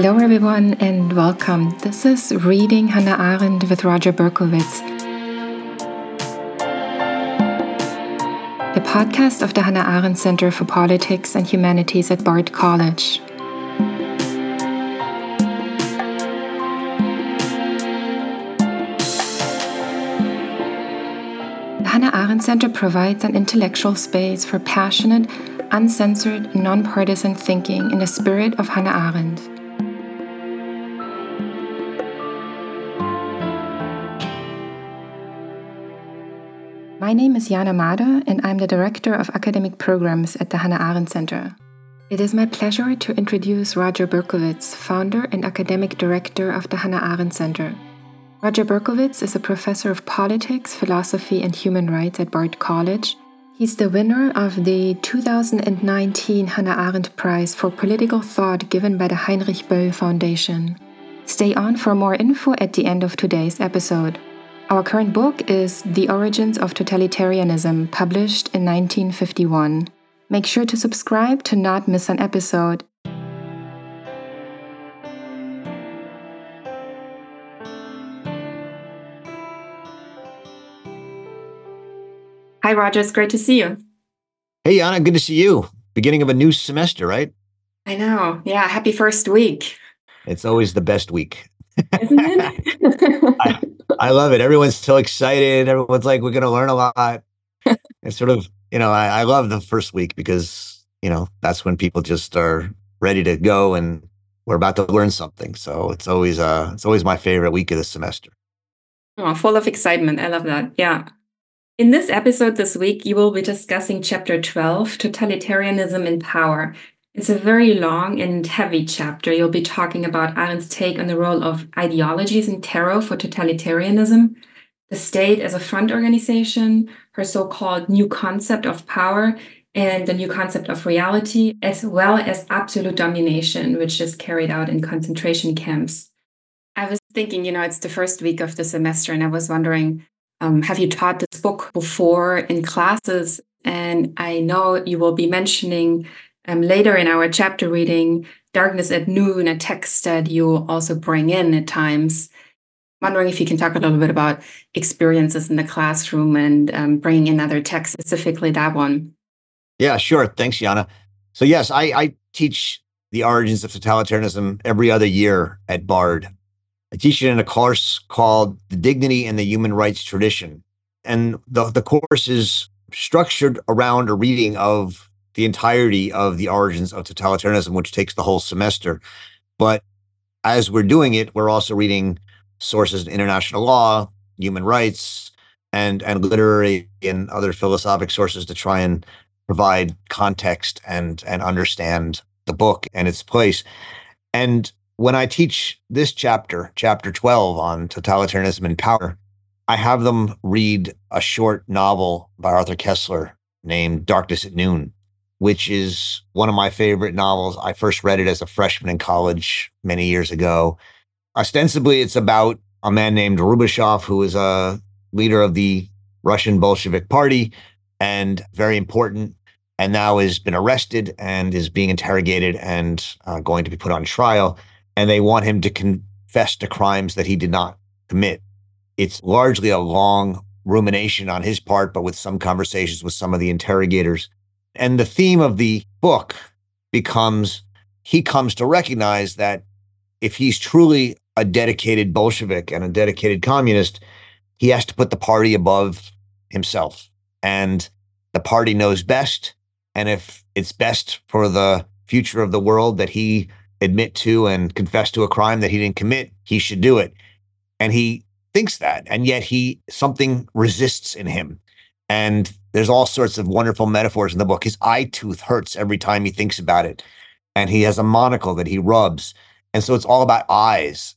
Hello, everyone, and welcome. This is Reading Hannah Arendt with Roger Berkowitz, the podcast of the Hannah Arendt Center for Politics and Humanities at Bard College. The Hannah Arendt Center provides an intellectual space for passionate, uncensored, nonpartisan thinking in the spirit of Hannah Arendt. My name is Jana Made, and I'm the Director of Academic Programs at the Hannah Arendt Center. It is my pleasure to introduce Roger Berkowitz, founder and academic director of the Hannah Arendt Center. Roger Berkowitz is a professor of politics, philosophy, and human rights at Bard College. He's the winner of the 2019 Hannah Arendt Prize for Political Thought given by the Heinrich Böll Foundation. Stay on for more info at the end of today's episode. Our current book is The Origins of Totalitarianism, published in 1951. Make sure to subscribe to not miss an episode. Hi, Roger. It's great to see you. Hey, Anna. Good to see you. Beginning of a new semester, right? I know. Yeah. Happy first week. It's always the best week. Isn't it? I, I love it. Everyone's so excited. Everyone's like, we're going to learn a lot. it's sort of, you know, I, I love the first week because, you know, that's when people just are ready to go and we're about to learn something. So it's always, uh, it's always my favorite week of the semester. Oh, full of excitement. I love that. Yeah. In this episode this week, you will be discussing chapter 12 Totalitarianism in Power. It's a very long and heavy chapter. You'll be talking about Arendt's take on the role of ideologies in terror for totalitarianism, the state as a front organization, her so called new concept of power, and the new concept of reality, as well as absolute domination, which is carried out in concentration camps. I was thinking, you know, it's the first week of the semester, and I was wondering um, have you taught this book before in classes? And I know you will be mentioning um, later in our chapter reading, Darkness at Noon, a text that you also bring in at times. Wondering if you can talk a little bit about experiences in the classroom and um, bringing in other texts, specifically that one. Yeah, sure. Thanks, Jana. So, yes, I, I teach the origins of totalitarianism every other year at Bard. I teach it in a course called The Dignity and the Human Rights Tradition. And the, the course is structured around a reading of the entirety of the origins of totalitarianism, which takes the whole semester. But as we're doing it, we're also reading sources in international law, human rights, and and literary and other philosophic sources to try and provide context and and understand the book and its place. And when I teach this chapter, chapter 12 on totalitarianism and power, I have them read a short novel by Arthur Koestler named Darkness at Noon which is one of my favorite novels. I first read it as a freshman in college many years ago. Ostensibly, it's about a man named Rubashov, who is a leader of the Russian Bolshevik Party and very important, and now has been arrested and is being interrogated and uh, going to be put on trial. And they want him to confess to crimes that he did not commit. It's largely a long rumination on his part, but with some conversations with some of the interrogators. And the theme of the book becomes he comes to recognize that if he's truly a dedicated Bolshevik and a dedicated communist, he has to put the party above himself. And the party knows best. And if it's best for the future of the world that he admit to and confess to a crime that he didn't commit, he should do it. And he thinks that. And yet he something resists in him. And there's all sorts of wonderful metaphors in the book. His eye tooth hurts every time he thinks about it. And he has a monocle that he rubs. And so it's all about eyes.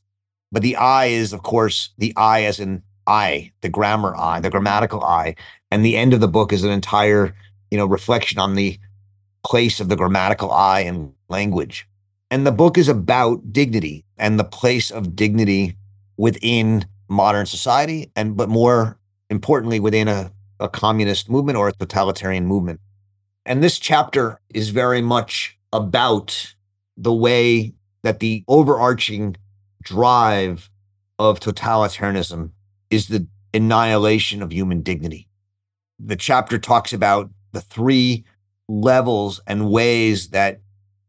But the eye is, of course, the eye as in I, the grammar eye, the grammatical eye. And the end of the book is an entire, you know, reflection on the place of the grammatical eye in language. And the book is about dignity and the place of dignity within modern society and but more importantly within a a communist movement or a totalitarian movement. And this chapter is very much about the way that the overarching drive of totalitarianism is the annihilation of human dignity. The chapter talks about the three levels and ways that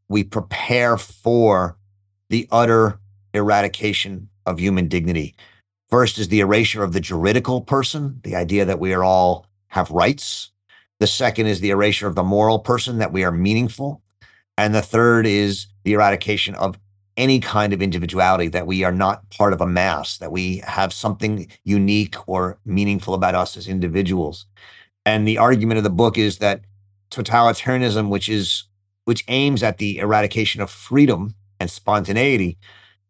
we prepare for the utter eradication of human dignity. First is the erasure of the juridical person, the idea that we are all have rights. The second is the erasure of the moral person, that we are meaningful. And the third is the eradication of any kind of individuality, that we are not part of a mass, that we have something unique or meaningful about us as individuals. And the argument of the book is that totalitarianism, which is which aims at the eradication of freedom and spontaneity,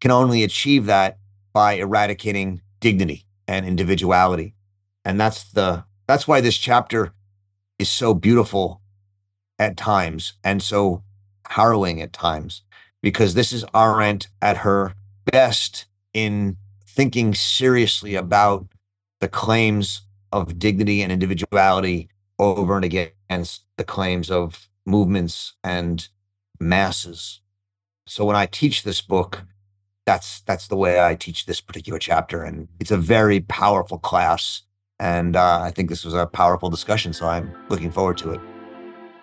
can only achieve that by eradicating dignity and individuality. And that's the that's why this chapter is so beautiful at times and so harrowing at times because this is Arendt at her best in thinking seriously about the claims of dignity and individuality over and against the claims of movements and masses. So when I teach this book, that's that's the way I teach this particular chapter, and it's a very powerful class. And uh, I think this was a powerful discussion, so I'm looking forward to it.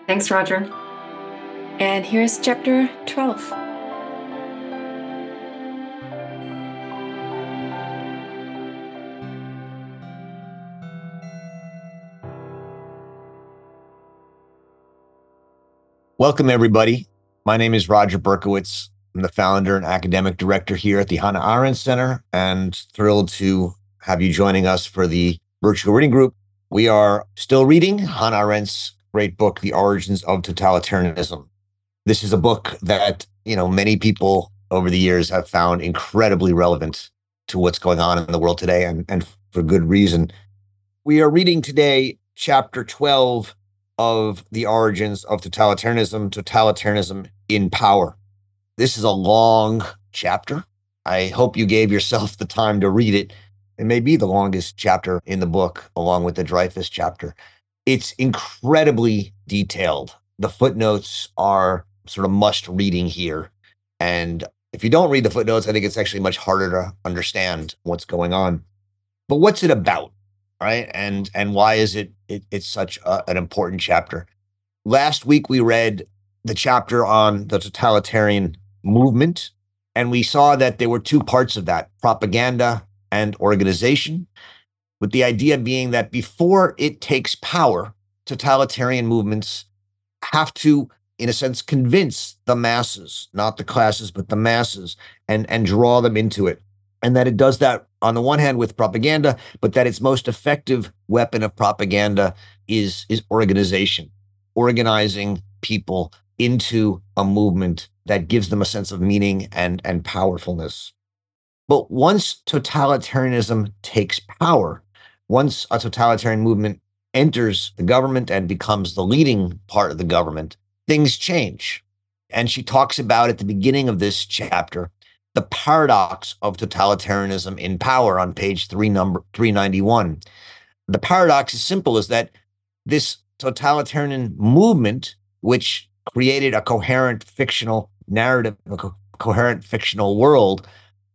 Thanks, Roger. And here's chapter 12. Welcome, everybody. My name is Roger Berkowitz. I'm the founder and academic director here at the Hannah Arendt Center, and thrilled to have you joining us for the virtual reading group. We are still reading Hannah Arendt's great book, The Origins of Totalitarianism. This is a book that, you know, many people over the years have found incredibly relevant to what's going on in the world today, and, and for good reason. We are reading today chapter 12 of the origins of totalitarianism, totalitarianism in power. This is a long chapter. I hope you gave yourself the time to read it. It may be the longest chapter in the book, along with the Dreyfus chapter. It's incredibly detailed. The footnotes are sort of must reading here. And if you don't read the footnotes, I think it's actually much harder to understand what's going on. But what's it about? right? And and why is it, it it's such a, an important chapter? Last week we read the chapter on the totalitarian movement, and we saw that there were two parts of that: propaganda and organization. With the idea being that before it takes power, totalitarian movements have to in a sense convince the masses not the classes but the masses and and draw them into it and that it does that on the one hand with propaganda, but that its most effective weapon of propaganda is is organization, organizing people into a movement that gives them a sense of meaning and and powerfulness. But once totalitarianism takes power, once a totalitarian movement enters the government and becomes the leading part of the government, things change. And she talks about at the beginning of this chapter the paradox of totalitarianism in power on page three number 391 the paradox is simple is that this totalitarian movement which created a coherent fictional narrative a co- coherent fictional world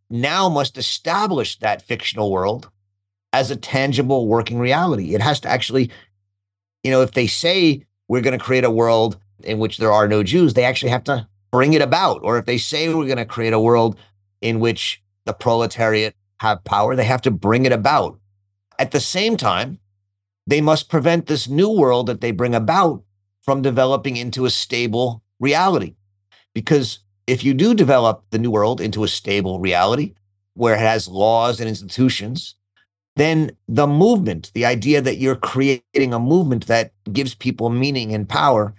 now must establish that fictional world as a tangible working reality it has to actually you know if they say we're going to create a world in which there are no jews they actually have to bring it about. Or if they say we're going to create a world in which the proletariat have power, they have to bring it about. At the same time, they must prevent this new world that they bring about from developing into a stable reality. Because if you do develop the new world into a stable reality where it has laws and institutions, then the movement, the idea that you're creating a movement that gives people meaning and power,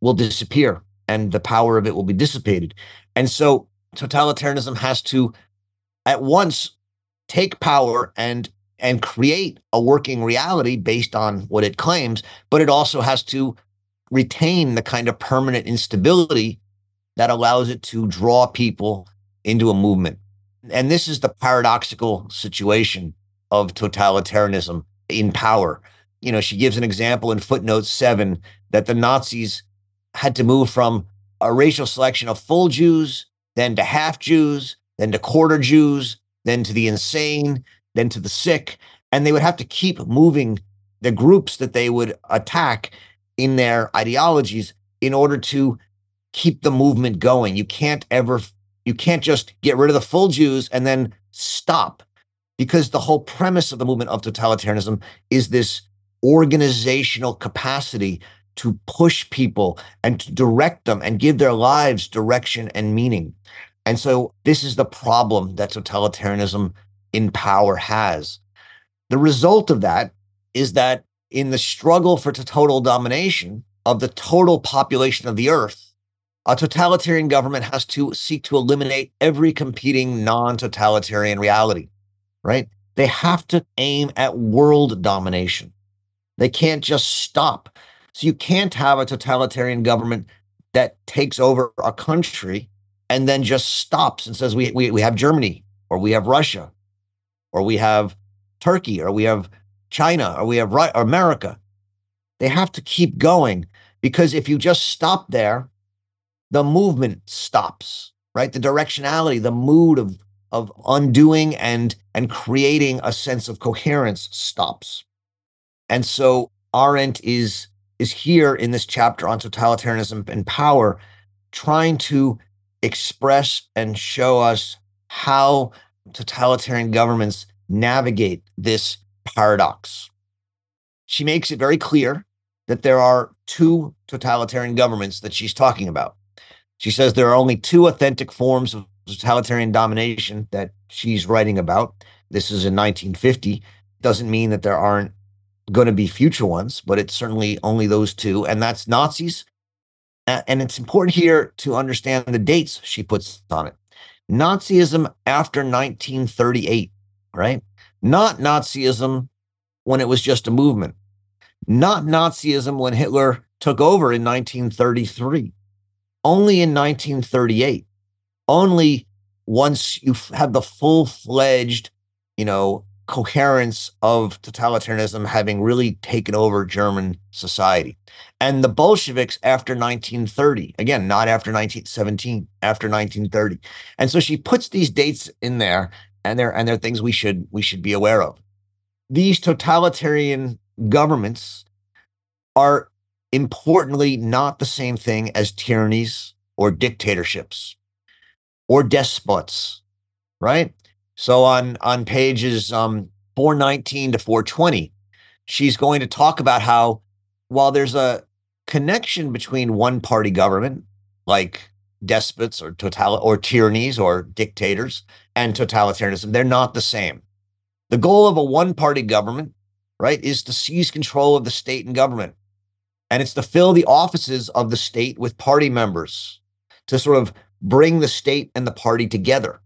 will disappear and the power of it will be dissipated. And so totalitarianism has to at once take power and and create a working reality based on what it claims, but it also has to retain the kind of permanent instability that allows it to draw people into a movement. And this is the paradoxical situation of totalitarianism in power. You know, she gives an example in footnote seven that the Nazis had to move from a racial selection of full Jews then to half Jews, then to quarter Jews, then to the insane, then to the sick. And they would have to keep moving the groups that they would attack in their ideologies in order to keep the movement going. You can't ever, you can't just get rid of the full Jews and then stop because the whole premise of the movement of totalitarianism is this organizational capacity to push people and to direct them and give their lives direction and meaning. And so this is the problem that totalitarianism in power has. The result of that is that in the struggle for total domination of the total population of the earth, a totalitarian government has to seek to eliminate every competing non totalitarian reality, right? They have to aim at world domination. They can't just stop. So you can't have a totalitarian government that takes over a country and then just stops and says, we, we, we have Germany or we have Russia or we have Turkey or we have China or we have or America. They have to keep going because if you just stop there, the movement stops, right? The directionality, the mood of of undoing and and creating a sense of coherence stops. And so Arendt is is here in this chapter on totalitarianism and power, trying to express and show us how totalitarian governments navigate this paradox. She makes it very clear that there are two totalitarian governments that she's talking about. She says there are only two authentic forms of totalitarian domination that she's writing about. This is in 1950. Doesn't mean that there aren't going to be future ones, but it's certainly only those two, and that's Nazis. And it's important here to understand the dates she puts on it. Nazism after 1938, right? Not Nazism when it was just a movement. Not Nazism when Hitler took over in 1933 only in 1938, only once you have the full fledged, you know, coherence of totalitarianism having really taken over German society. And the Bolsheviks after 1930, again, not after 1917, after 1930. And so she puts these dates in there and there are and they're things we should we should be aware of. These totalitarian governments are importantly not the same thing as tyrannies or dictatorships or despots, right? So on on pages um 419 to 420, she's going to talk about how while there's a connection between one party government like despots or total or tyrannies or dictators and totalitarianism, they're not the same. The goal of a one party government, right, is to seize control of the state and government and it's to fill the offices of the state with party members to sort of bring the state and the party together.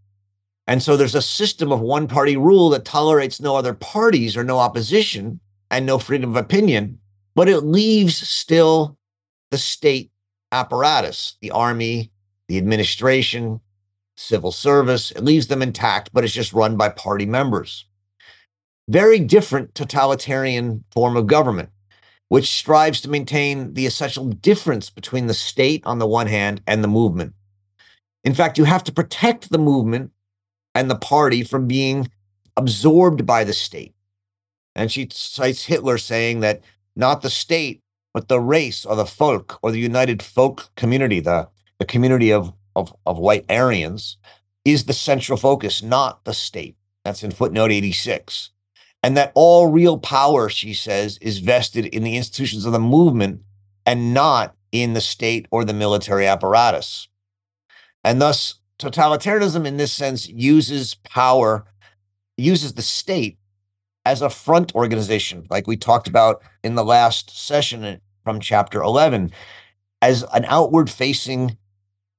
And so there's a system of one party rule that tolerates no other parties or no opposition and no freedom of opinion, but it leaves still the state apparatus, the army, the administration, civil service. It leaves them intact, but it's just run by party members. Very different totalitarian form of government which strives to maintain the essential difference between the state on the one hand and the movement. In fact, you have to protect the movement and the party from being absorbed by the state. And she cites Hitler saying that not the state, but the race or the folk or the united folk community, the, the community of, of, of white Aryans, is the central focus, not the state. That's in footnote 86 and that all real power, she says, is vested in the institutions of the movement and not in the state or the military apparatus. And thus, totalitarianism, in this sense, uses power, uses the state as a front organization, like we talked about in the last session uh, from chapter 11, as an outward facing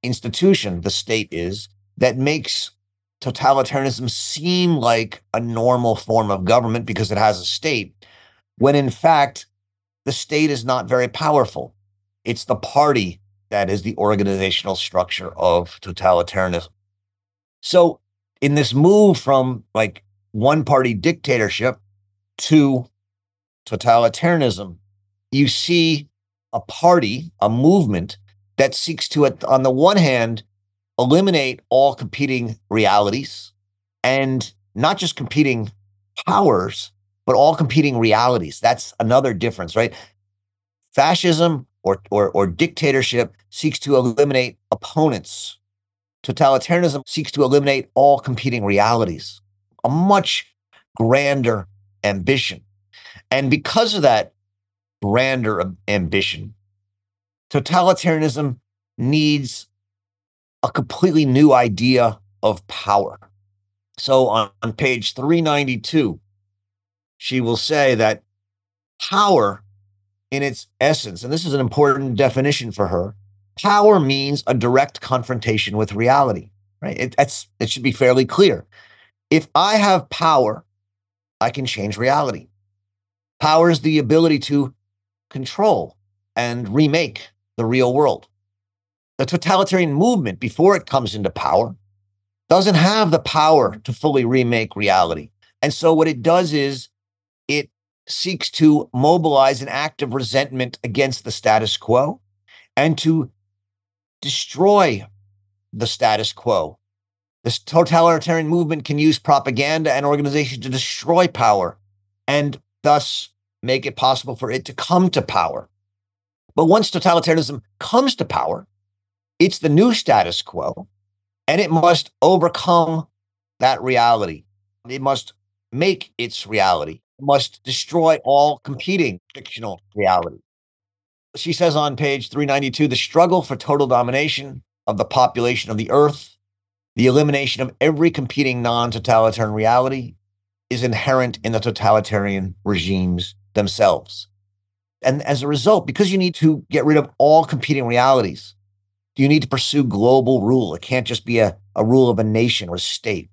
institution, the state is, that makes totalitarianism seem like a normal form of government because it has a state, when in fact, the state is not very powerful. It's the party that is the organizational structure of totalitarianism. So, in this move from like one party dictatorship to totalitarianism, you see a party, a movement that seeks to, on the one hand, eliminate all competing realities and not just competing powers, but all competing realities. That's another difference, right? Fascism or, or, or dictatorship seeks to eliminate opponents. Totalitarianism seeks to eliminate all competing realities, a much grander ambition. And because of that grander ambition, totalitarianism needs a completely new idea of power. So on, on page 392, she will say that power in its essence, and this is an important definition for her, power means a direct confrontation with reality, right? It, that's, it should be fairly clear. If I have power, I can change reality. Power is the ability to control and remake the real world. The totalitarian movement, before it comes into power, doesn't have the power to fully remake reality. And so what it does is it seeks to mobilize an act of resentment against the status quo and to destroy the status quo. This totalitarian movement can use propaganda and organization to destroy power and thus make it possible for it to come to power. But once totalitarianism comes to power, it's the new status quo and it must overcome that reality. It must make its reality it must destroy all competing fictional reality. She says on page 392 the struggle for total domination of the population of the earth, the elimination of every competing non totalitarian reality is inherent in the totalitarian regimes themselves. And as a result, because you need to get rid of all competing realities, you need to pursue global rule. It can't just be a, a rule of a nation or a state.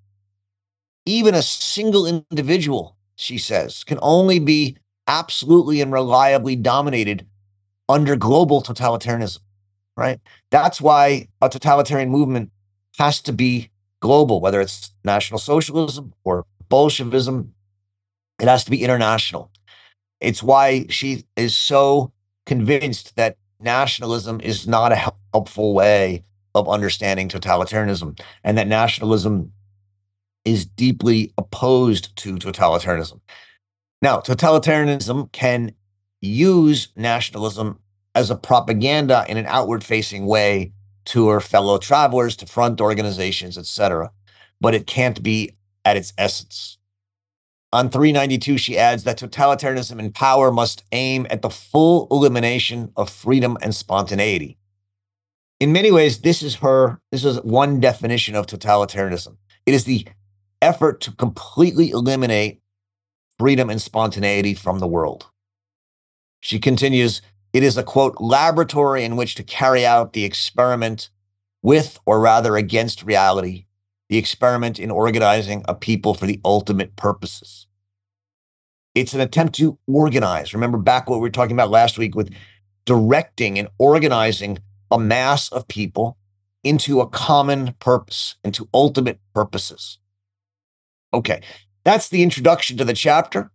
Even a single individual she says, can only be absolutely and reliably dominated under global totalitarianism, right? That's why a totalitarian movement has to be global, whether it's National Socialism or Bolshevism, it has to be international. It's why she is so convinced that nationalism is not a helpful way of understanding totalitarianism and that nationalism is deeply opposed to totalitarianism. Now, totalitarianism can use nationalism as a propaganda in an outward facing way to her fellow travelers, to front organizations, etc. But it can't be at its essence. On 392, she adds that totalitarianism in power must aim at the full elimination of freedom and spontaneity. In many ways, this is her, this is one definition of totalitarianism. It is the effort to completely eliminate freedom and spontaneity from the world. She continues, it is a quote, laboratory in which to carry out the experiment with or rather against reality, the experiment in organizing a people for the ultimate purposes. It's an attempt to organize. Remember back what we were talking about last week with directing and organizing a mass of people into a common purpose, into ultimate purposes. Okay, that's the introduction to the chapter.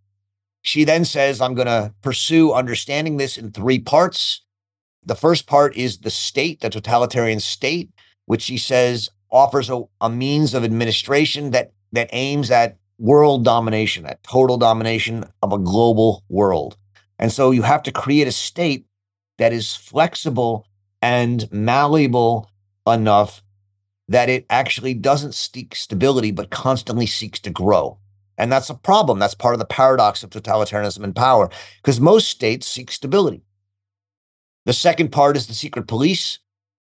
She then says, I'm going to pursue understanding this in three parts. The first part is the state, the totalitarian state, which she says offers a, a means of administration that that aims at world domination, at total domination of a global world. And so you have to create a state that is flexible and malleable enough that it actually doesn't seek stability, but constantly seeks to grow. And that's a problem. That's part of the paradox of totalitarianism and power, because most states seek stability. The second part is the secret police,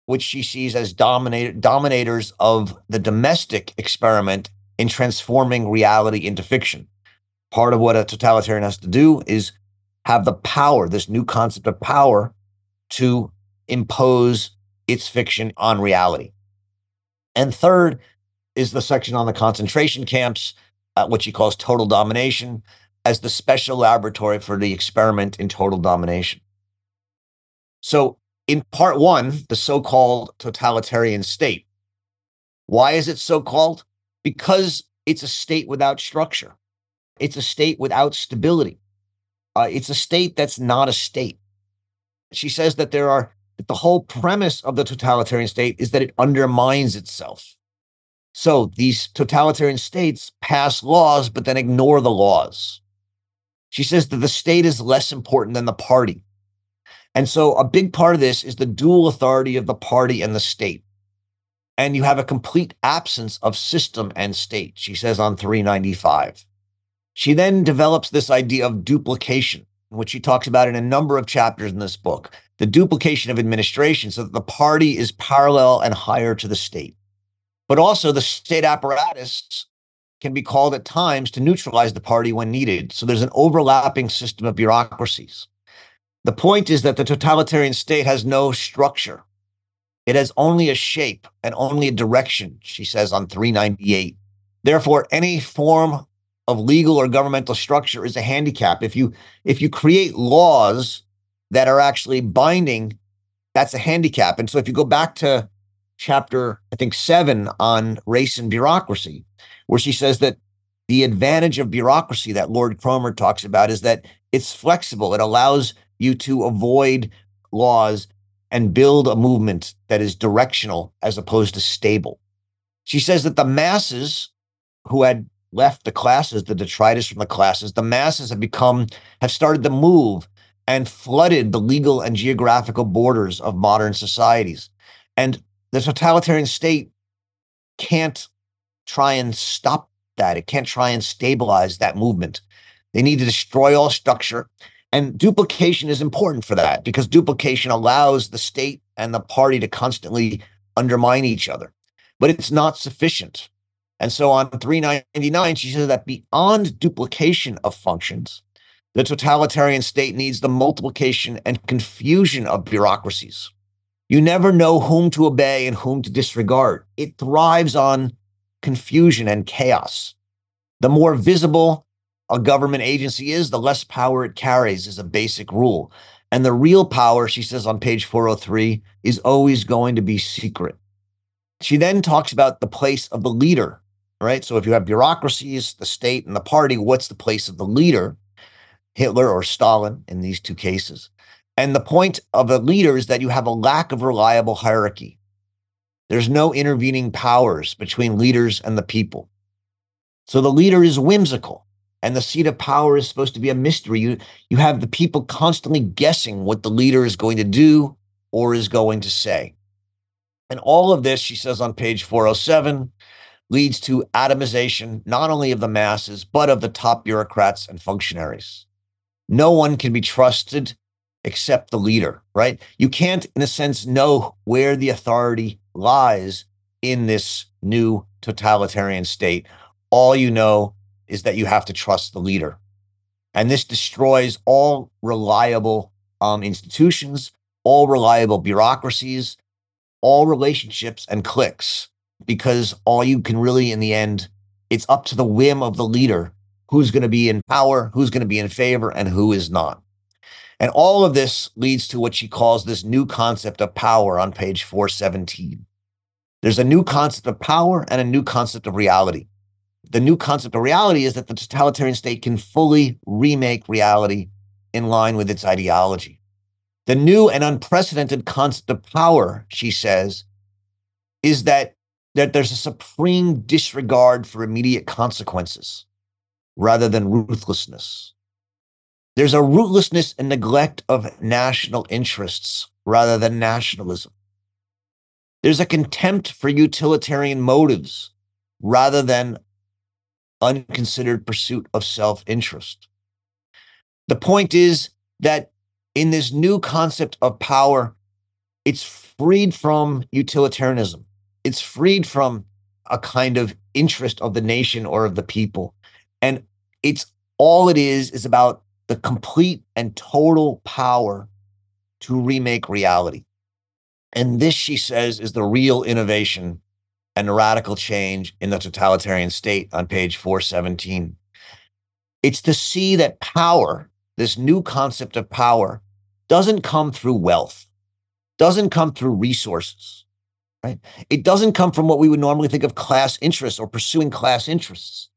which she sees as dominators of the domestic experiment in transforming reality into fiction. Part of what a totalitarian has to do is have the power, this new concept of power, to impose its fiction on reality. And third is the section on the concentration camps, uh, which he calls total domination, as the special laboratory for the experiment in total domination. So, in part one, the so called totalitarian state. Why is it so called? Because it's a state without structure, it's a state without stability, uh, it's a state that's not a state. She says that there are that the whole premise of the totalitarian state is that it undermines itself. So these totalitarian states pass laws, but then ignore the laws. She says that the state is less important than the party. And so a big part of this is the dual authority of the party and the state. And you have a complete absence of system and state, she says on 395. She then develops this idea of duplication, which she talks about in a number of chapters in this book the duplication of administration so that the party is parallel and higher to the state. But also, the state apparatus can be called at times to neutralize the party when needed. So there's an overlapping system of bureaucracies. The point is that the totalitarian state has no structure. It has only a shape and only a direction, she says on 398. Therefore, any form of legal or governmental structure is a handicap. If you if you create laws that are actually binding, that's a handicap. And so if you go back to chapter, I think seven on race and bureaucracy, where she says that the advantage of bureaucracy that Lord Cromer talks about is that it's flexible. It allows you to avoid laws and build a movement that is directional as opposed to stable. She says that the masses who had left the classes, the detritus from the classes, the masses have become, have started to move and flooded the legal and geographical borders of modern societies. And the totalitarian state can't try and stop that. It can't try and stabilize that movement. They need to destroy all structure. And duplication is important for that because duplication allows the state and the party to constantly undermine each other. But it's not sufficient. And so on 399, she says that beyond duplication of functions, the totalitarian state needs the multiplication and confusion of bureaucracies. You never know whom to obey and whom to disregard. It thrives on confusion and chaos. The more visible a government agency is, the less power it carries, is a basic rule. And the real power, she says on page 403, is always going to be secret. She then talks about the place of the leader, right? So if you have bureaucracies, the state, and the party, what's the place of the leader? Hitler or Stalin in these two cases. And the point of a leader is that you have a lack of reliable hierarchy. There's no intervening powers between leaders and the people. So the leader is whimsical, and the seat of power is supposed to be a mystery. You, you have the people constantly guessing what the leader is going to do or is going to say. And all of this, she says on page 407, leads to atomization not only of the masses, but of the top bureaucrats and functionaries. No one can be trusted except the leader, right? You can't, in a sense, know where the authority lies in this new totalitarian state. All you know is that you have to trust the leader. And this destroys all reliable um, institutions, all reliable bureaucracies, all relationships and cliques, because all you can really, in the end, it's up to the whim of the leader who's going to be in power, who's going to be in favor, and who is not. And all of this leads to what she calls this new concept of power on page 417. There's a new concept of power and a new concept of reality. The new concept of reality is that the totalitarian state can fully remake reality in line with its ideology. The new and unprecedented concept of power, she says, is that, that there's a supreme disregard for immediate consequences rather than ruthlessness. There's a rootlessness and neglect of national interests rather than nationalism. There's a contempt for utilitarian motives rather than unconsidered pursuit of self interest. The point is that in this new concept of power, it's freed from utilitarianism, it's freed from a kind of interest of the nation or of the people. And it's all it is is about the complete and total power to remake reality. And this, she says, is the real innovation and radical change in the totalitarian state on page 417. It's to see that power, this new concept of power, doesn't come through wealth, doesn't come through resources, right? It doesn't come from what we would normally think of class interests or pursuing class interests.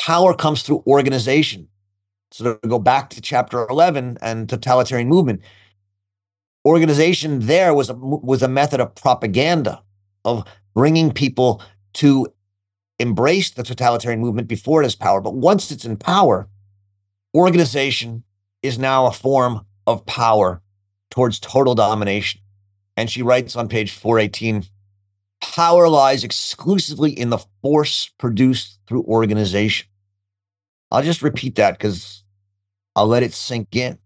Power comes through organization, so to go back to chapter 11 and totalitarian movement, Organization there was a, was a method of propaganda, of bringing people to embrace the totalitarian movement before it has power. But once it's in power, organization is now a form of power towards total domination. And she writes on page 418 power lies exclusively in the force produced through organization. I'll just repeat that because I'll let it sink in.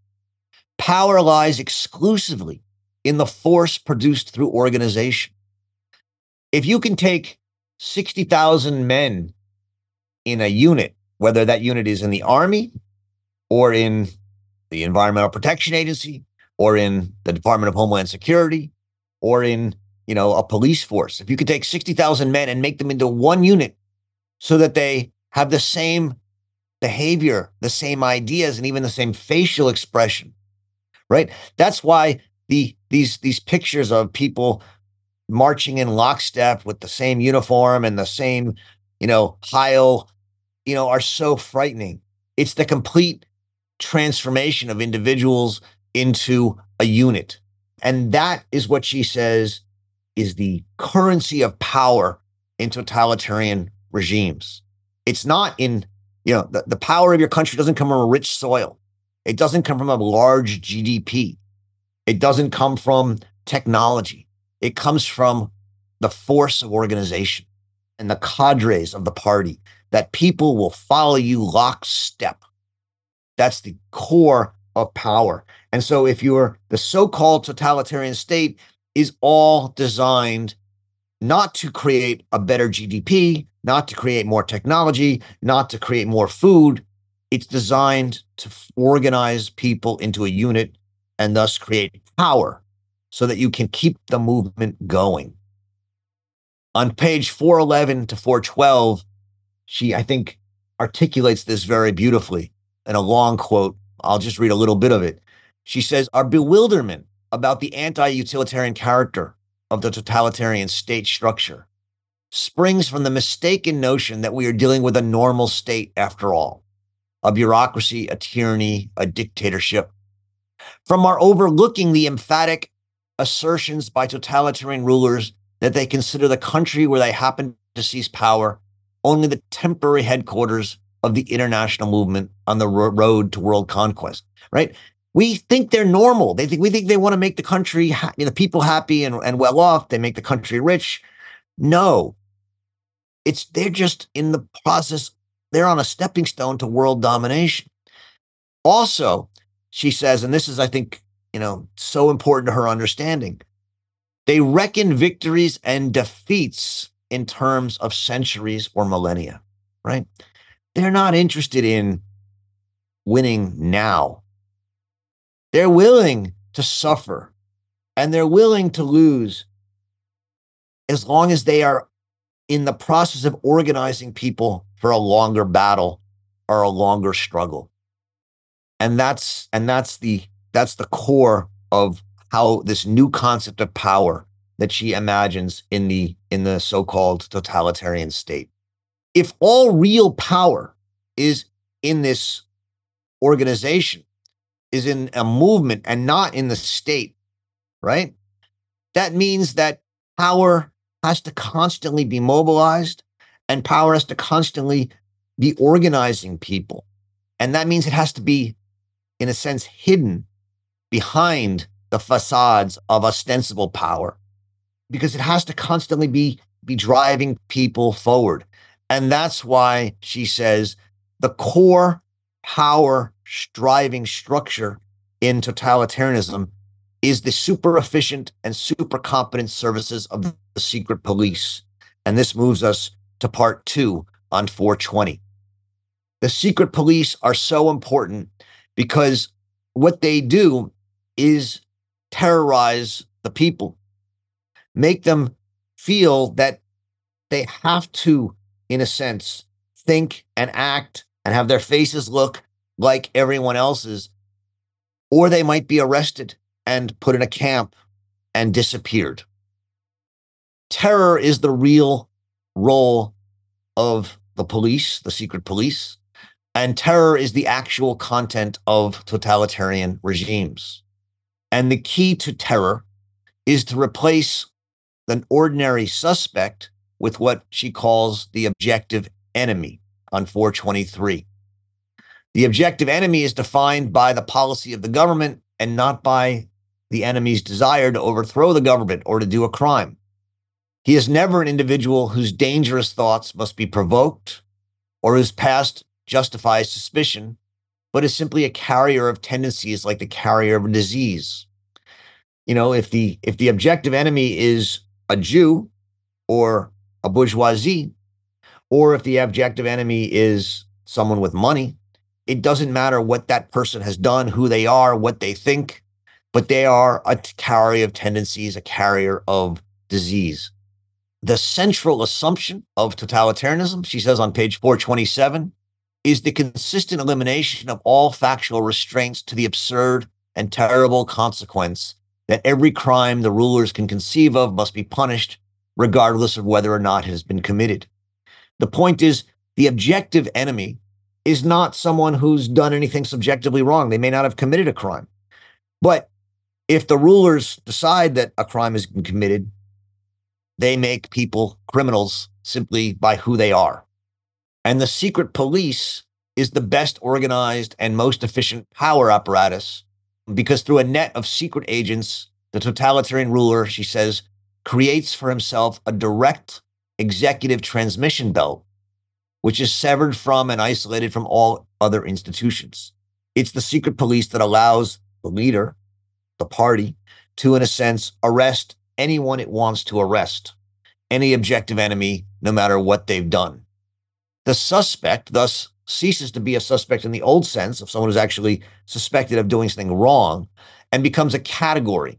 Power lies exclusively in the force produced through organization. If you can take 60,000 men in a unit, whether that unit is in the army or in the Environmental Protection Agency or in the Department of Homeland Security or in, you know, a police force. If you could take 60,000 men and make them into one unit so that they have the same behavior, the same ideas and even the same facial expression. Right? That's why the these these pictures of people marching in lockstep with the same uniform and the same, you know, Heil, you know, are so frightening. It's the complete transformation of individuals into a unit. And that is what she says is the currency of power in totalitarian regimes. It's not in, you know, the, the power of your country doesn't come from a rich soil. It doesn't come from a large GDP. It doesn't come from technology. It comes from the force of organization and the cadres of the party that people will follow you lockstep. That's the core of power. And so if you're the so-called totalitarian state is all designed not to create a better GDP, not to create more technology, not to create more food. It's designed to organize people into a unit and thus create power so that you can keep the movement going. On page 411 to 412, she, I think, articulates this very beautifully in a long quote. I'll just read a little bit of it. She says, Our bewilderment about the anti utilitarian character of the totalitarian state structure springs from the mistaken notion that we are dealing with a normal state after all, a bureaucracy, a tyranny, a dictatorship. From our overlooking the emphatic assertions by totalitarian rulers that they consider the country where they happen to seize power only the temporary headquarters of the international movement on the road to world conquest, right? We think they're normal. They think we think they want to make the country, ha- the people happy and, and well off. They make the country rich. No, it's they're just in the process. They're on a stepping stone to world domination. Also, she says, and this is, I think, you know, so important to her understanding. They reckon victories and defeats in terms of centuries or millennia, right? They're not interested in winning now. They're willing to suffer and they're willing to lose as long as they are in the process of organizing people for a longer battle or a longer struggle. And that's and that's the that's the core of how this new concept of power that she imagines in the in the so-called totalitarian state. If all real power is in this organization, is in a movement and not in the state, right? That means that power has to constantly be mobilized and power has to constantly be organizing people. And that means it has to be, in a sense, hidden behind the facades of ostensible power because it has to constantly be be driving people forward. And that's why she says the core power striving structure in totalitarianism is the super efficient and super competent services of the secret police. And this moves us to part 2 on 420 the secret police are so important because what they do is terrorize the people, make them feel that they have to, in a sense, think and act and have their faces look like everyone else's, or they might be arrested and put in a camp and disappeared. Terror is the real role of the police, the secret police, and terror is the actual content of totalitarian regimes. And the key to terror is to replace an ordinary suspect with what she calls the objective enemy on 423. The objective enemy is defined by the policy of the government and not by the enemy's desire to overthrow the government or to do a crime. He is never an individual whose dangerous thoughts must be provoked or whose past justifies suspicion, but is simply a carrier of tendencies like the carrier of a disease. You know, if the if the objective enemy is a Jew or a bourgeoisie, or if the objective enemy is someone with money, it doesn't matter what that person has done, who they are, what they think, but they are a carrier of tendencies, a carrier of disease. The central assumption of totalitarianism, she says on page 427, is the consistent elimination of all factual restraints to the absurd and terrible consequence that every crime the rulers can conceive of must be punished, regardless of whether or not it has been committed. The point is, the objective enemy is not someone who's done anything subjectively wrong. They may not have committed a crime. But if the rulers decide that a crime has been committed, they make people criminals simply by who they are. And the secret police is the best organized and most efficient power apparatus because through a net of secret agents, the totalitarian ruler, she says, creates for himself a direct executive transmission belt, which is severed from and isolated from all other institutions. It's the secret police that allows the leader, the party, to, in a sense, arrest anyone it wants to arrest, any objective enemy, no matter what they've done. The suspect thus ceases to be a suspect in the old sense of someone who's actually suspected of doing something wrong and becomes a category.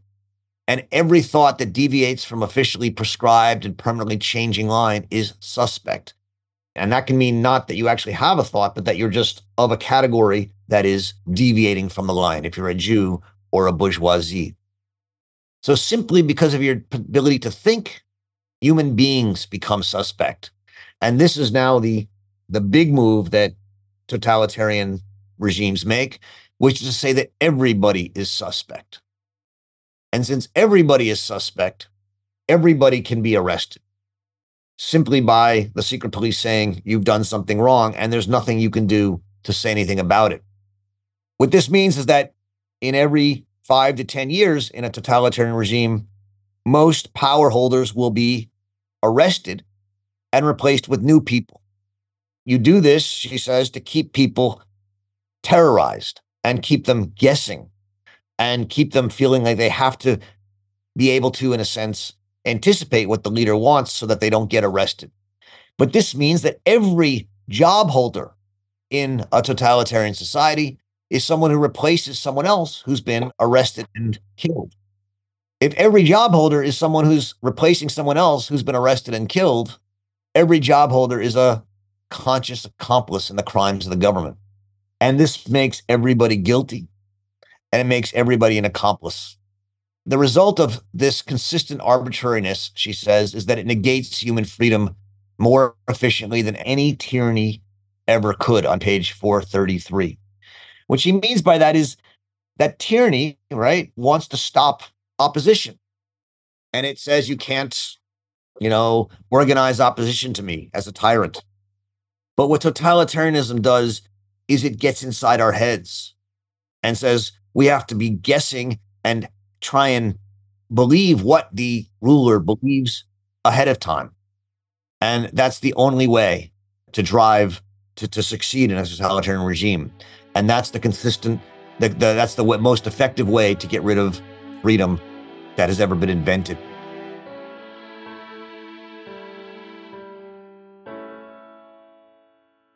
And every thought that deviates from officially prescribed and permanently changing line is suspect. And that can mean not that you actually have a thought, but that you're just of a category that is deviating from the line, if you're a Jew or a bourgeoisie. So simply because of your ability to think, human beings become suspect. And this is now the the big move that totalitarian regimes make, which is to say that everybody is suspect. And since everybody is suspect, everybody can be arrested simply by the secret police saying you've done something wrong and there's nothing you can do to say anything about it. What this means is that in every five to 10 years in a totalitarian regime, most power holders will be arrested and replaced with new people. You do this, she says, to keep people terrorized and keep them guessing and keep them feeling like they have to be able to, in a sense, anticipate what the leader wants so that they don't get arrested. But this means that every job holder in a totalitarian society is someone who replaces someone else who's been arrested and killed. If every job holder is someone who's replacing someone else who's been arrested and killed, every job holder is a conscious accomplice in the crimes of the government. And this makes everybody guilty and it makes everybody an accomplice. The result of this consistent arbitrariness, she says, is that it negates human freedom more efficiently than any tyranny ever could on page 433. What she means by that is that tyranny, right, wants to stop opposition. And it says you can't, you know, organize opposition to me as a tyrant. But what totalitarianism does is it gets inside our heads and says we have to be guessing and try and believe what the ruler believes ahead of time. And that's the only way to drive to, to succeed in a totalitarian regime. And that's the consistent, the, the, that's the most effective way to get rid of freedom that has ever been invented.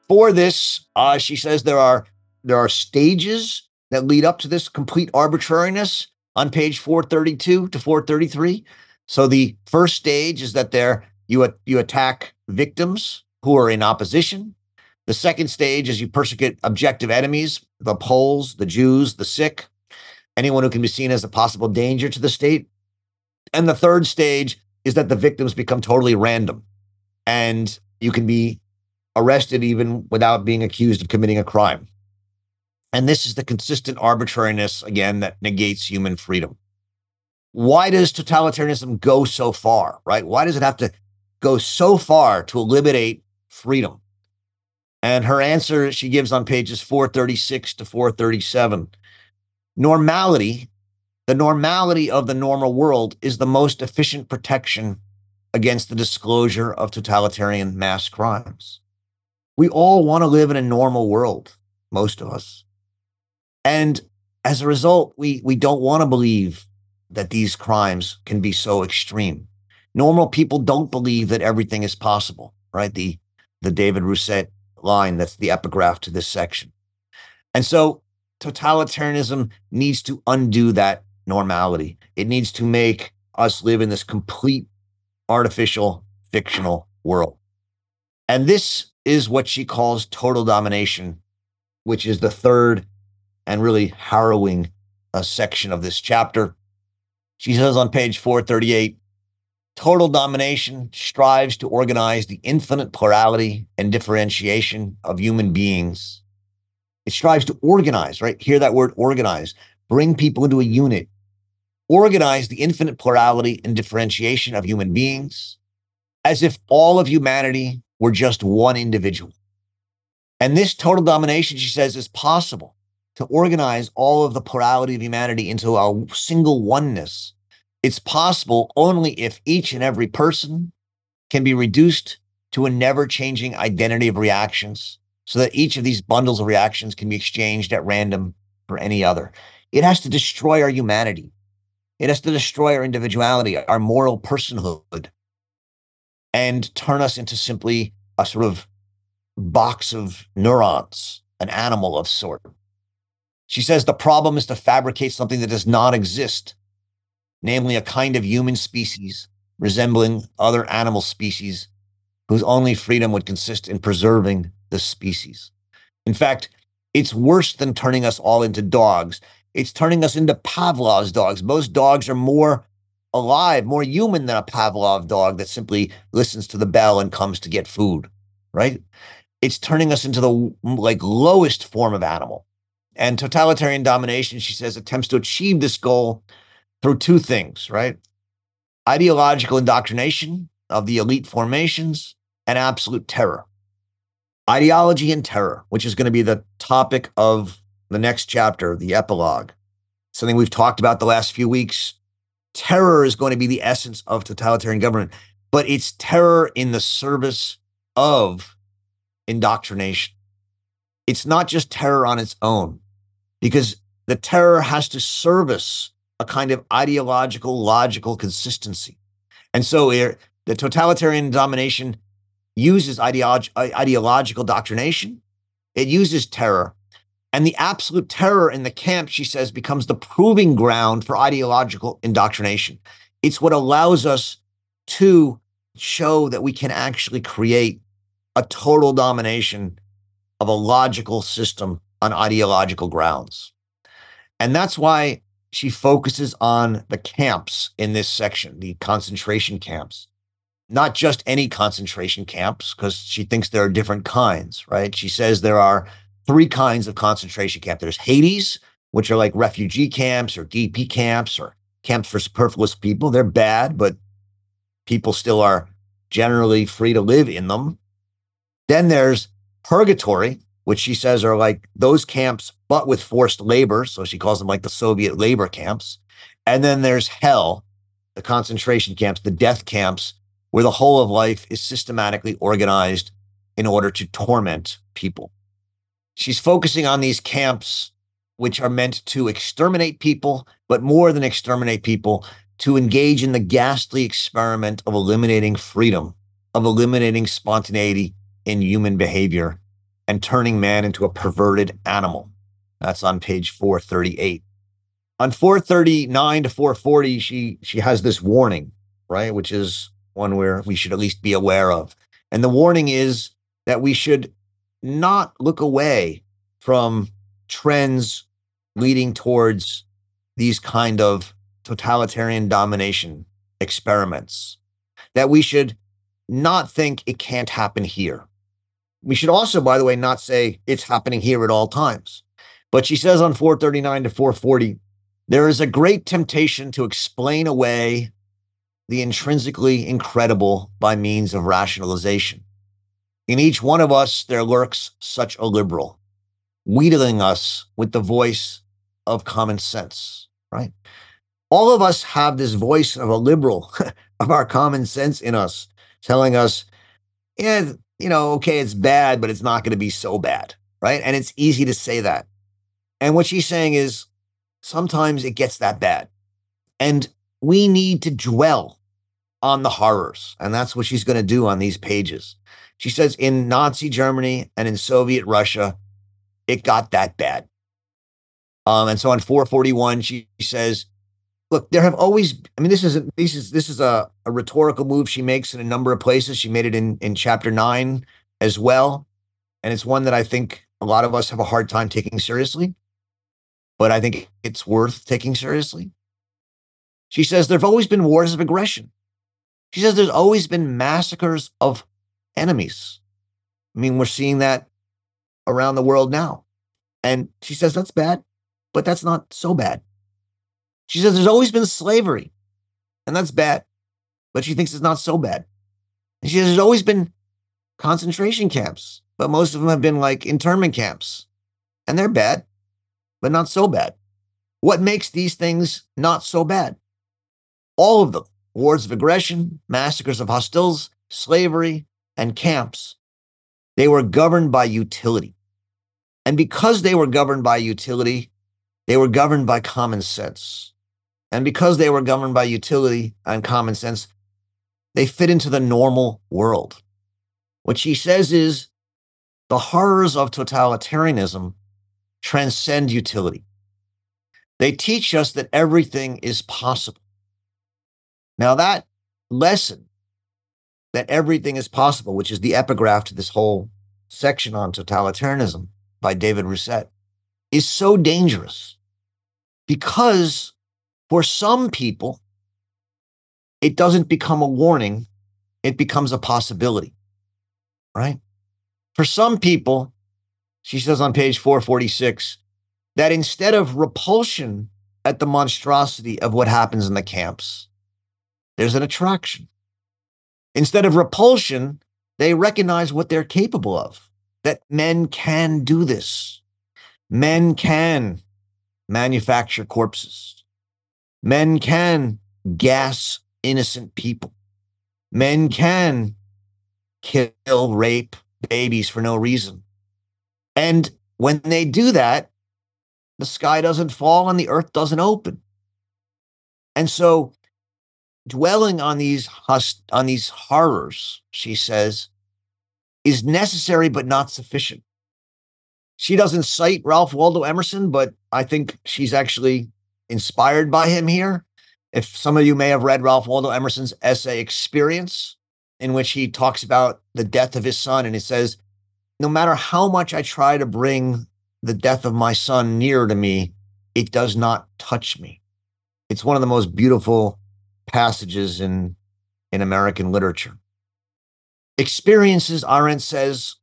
For this, uh, she says there are there are stages that lead up to this complete arbitrariness on page 432 to 433. So the first stage is that there you you attack victims who are in opposition. The second stage is you persecute objective enemies, the Poles, the Jews, the sick, anyone who can be seen as a possible danger to the state. And the third stage is that the victims become totally random and you can be arrested even without being accused of committing a crime. And this is the consistent arbitrariness, again, that negates human freedom. Why does totalitarianism go so far, right? Why does it have to go so far to eliminate freedom? And her answer she gives on pages 436 to 437 normality, the normality of the normal world, is the most efficient protection against the disclosure of totalitarian mass crimes. We all want to live in a normal world, most of us. And as a result, we, we don't want to believe that these crimes can be so extreme. Normal people don't believe that everything is possible, right? The, the David Rousset line that's the epigraph to this section. And so totalitarianism needs to undo that normality. It needs to make us live in this complete artificial fictional world. And this is what she calls total domination, which is the third and really harrowing uh, section of this chapter. She says on page 438 total domination strives to organize the infinite plurality and differentiation of human beings. It strives to organize, right? Hear that word organize, bring people into a unit, organize the infinite plurality and differentiation of human beings as if all of humanity were just one individual. And this total domination, she says, is possible to organize all of the plurality of humanity into a single oneness. It's possible only if each and every person can be reduced to a never changing identity of reactions so that each of these bundles of reactions can be exchanged at random for any other. It has to destroy our humanity. It has to destroy our individuality, our moral personhood, and turn us into simply a sort of box of neurons, an animal of sort. She says the problem is to fabricate something that does not exist, namely a kind of human species resembling other animal species whose only freedom would consist in preserving the species. In fact, it's worse than turning us all into dogs. It's turning us into Pavlov's dogs. Most dogs are more alive, more human than a Pavlov dog that simply listens to the bell and comes to get food, right? It's turning us into the like lowest form of animal. And totalitarian domination, she says, attempts to achieve this goal through two things, right? Ideological indoctrination of the elite formations and absolute terror. Ideology and terror, which is going to be the topic of the next chapter, the epilogue, something we've talked about the last few weeks. Terror is going to be the essence of totalitarian government, but it's terror in the service of indoctrination. It's not just terror on its own, because the terror has to service a kind of ideological, logical consistency. And so the totalitarian domination uses ideolog- ideological doctrination, it uses terror. And the absolute terror in the camp, she says, becomes the proving ground for ideological indoctrination. It's what allows us to show that we can actually create a total domination of a logical system on ideological grounds. And that's why she focuses on the camps in this section, the concentration camps not just any concentration camps, because she thinks there are different kinds, right? She says there are three kinds of concentration camp. There's Hades, which are like refugee camps or DP camps or camps for superfluous people. They're bad, but people still are generally free to live in them. Then there's purgatory, which she says are like those camps, but with forced labor. So she calls them like the Soviet labor camps. And then there's hell, the concentration camps, the death camps, where the whole of life is systematically organized in order to torment people. She's focusing on these camps, which are meant to exterminate people, but more than exterminate people, to engage in the ghastly experiment of eliminating freedom, of eliminating spontaneity in human behavior, and turning man into a perverted animal. That's on page 438. On 439 to 440, she she has this warning, right? Which is one where we should at least be aware of. And the warning is that we should not look away from trends leading towards these kind of totalitarian domination experiments, that we should not think it can't happen here. We should also, by the way, not say it's happening here at all times. But she says on 439 to 440, there is a great temptation to explain away the intrinsically incredible by means of rationalization. In each one of us, there lurks such a liberal, wheedling us with the voice of common sense, right? All of us have this voice of a liberal, of our common sense in us, telling us, yeah, you know, okay, it's bad, but it's not going to be so bad, right? And it's easy to say that. And what she's saying is sometimes it gets that bad. And we need to dwell on the horrors. And that's what she's going to do on these pages. She says in Nazi Germany and in Soviet Russia, it got that bad. Um, and so on 441, she says, look, there have always, I mean, this is, this is, this is a, a rhetorical move she makes in a number of places. She made it in, in chapter nine as well. And it's one that I think a lot of us have a hard time taking seriously but I think it's worth taking seriously. She says there have always been wars of aggression. She says there's always been massacres of enemies. I mean, we're seeing that around the world now. And she says that's bad, but that's not so bad. She says there's always been slavery, and that's bad, but she thinks it's not so bad. And she says there's always been concentration camps, but most of them have been like internment camps, and they're bad but not so bad. What makes these things not so bad? All of them wars of aggression, massacres of hostiles, slavery, and camps. They were governed by utility. And because they were governed by utility, they were governed by common sense. And because they were governed by utility and common sense, they fit into the normal world. What she says is the horrors of totalitarianism transcend utility. They teach us that everything is possible. Now, that lesson that everything is possible, which is the epigraph to this whole section on totalitarianism by David Rousset, is so dangerous because for some people, it doesn't become a warning, it becomes a possibility, right? For some people, she says on page 446 that instead of repulsion at the monstrosity of what happens in the camps, there's an attraction. Instead of repulsion, they recognize what they're capable of, that men can do this. Men can manufacture corpses. Men can gas innocent people. Men can kill, rape babies for no reason. And when they do that, the sky doesn't fall and the earth doesn't open. And so dwelling on these on these horrors, she says, is necessary but not sufficient. She doesn't cite Ralph Waldo Emerson, but I think she's actually inspired by him here. If some of you may have read Ralph Waldo Emerson's essay Experience, in which he talks about the death of his son, and he says, no matter how much I try to bring the death of my son nearer to me, it does not touch me. It's one of the most beautiful passages in, in American literature. Experiences, Arendt says,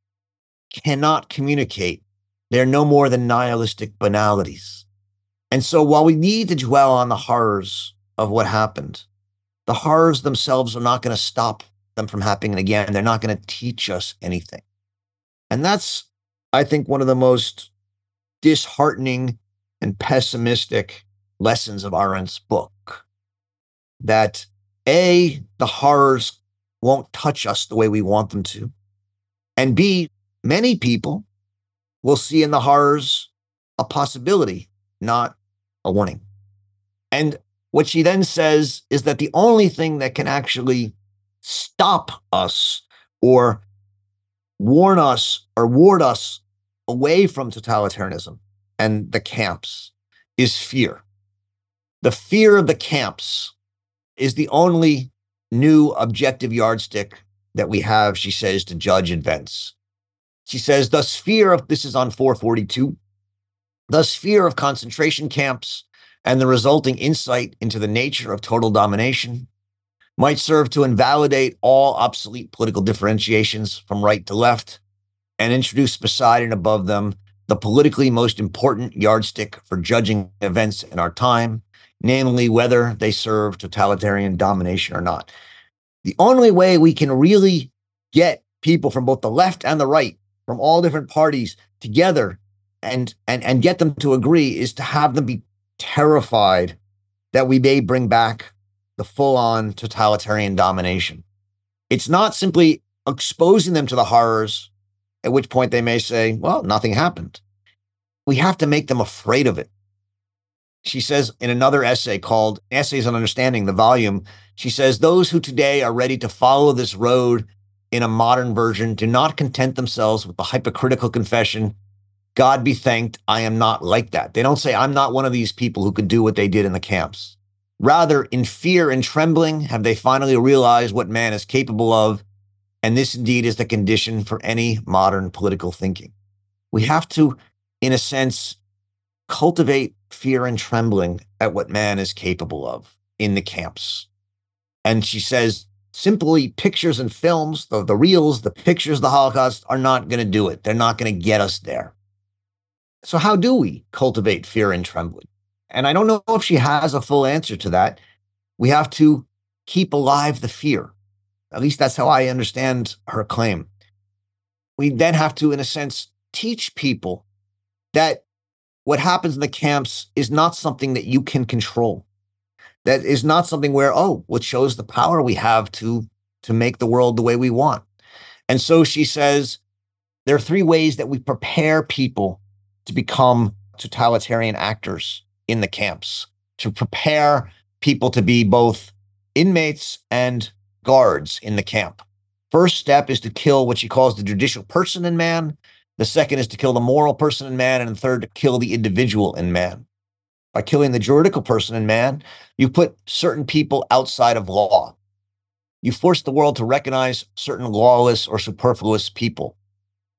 cannot communicate. They're no more than nihilistic banalities. And so while we need to dwell on the horrors of what happened, the horrors themselves are not going to stop them from happening again. They're not going to teach us anything. And that's, I think, one of the most disheartening and pessimistic lessons of Arendt's book. That A, the horrors won't touch us the way we want them to. And B, many people will see in the horrors a possibility, not a warning. And what she then says is that the only thing that can actually stop us or warn us or ward us away from totalitarianism and the camps is fear. The fear of the camps is the only new objective yardstick that we have, she says, to judge events. She says, the fear of this is on 442, thus fear of concentration camps and the resulting insight into the nature of total domination might serve to invalidate all obsolete political differentiations from right to left and introduce beside and above them the politically most important yardstick for judging events in our time, namely whether they serve totalitarian domination or not. The only way we can really get people from both the left and the right, from all different parties together and and and get them to agree is to have them be terrified that we may bring back the full-on totalitarian domination. It's not simply exposing them to the horrors, at which point they may say, well, nothing happened. We have to make them afraid of it. She says in another essay called Essays on Understanding, the volume, she says, Those who today are ready to follow this road in a modern version do not content themselves with the hypocritical confession, God be thanked, I am not like that. They don't say, I'm not one of these people who could do what they did in the camps. Rather, in fear and trembling, have they finally realized what man is capable of. And this indeed is the condition for any modern political thinking. We have to, in a sense, cultivate fear and trembling at what man is capable of in the camps. And she says, simply pictures and films, the, the reels, the pictures the Holocaust are not going to do it. They're not going to get us there. So, how do we cultivate fear and trembling? And I don't know if she has a full answer to that. We have to keep alive the fear. At least that's how I understand her claim. We then have to, in a sense, teach people that what happens in the camps is not something that you can control. That is not something where oh what shows the power we have to to make the world the way we want. And so she says there are three ways that we prepare people to become totalitarian actors in the camps. To prepare people to be both inmates and guards in the camp. First step is to kill what she calls the judicial person in man the second is to kill the moral person in man and the third to kill the individual in man by killing the juridical person in man, you put certain people outside of law. You force the world to recognize certain lawless or superfluous people.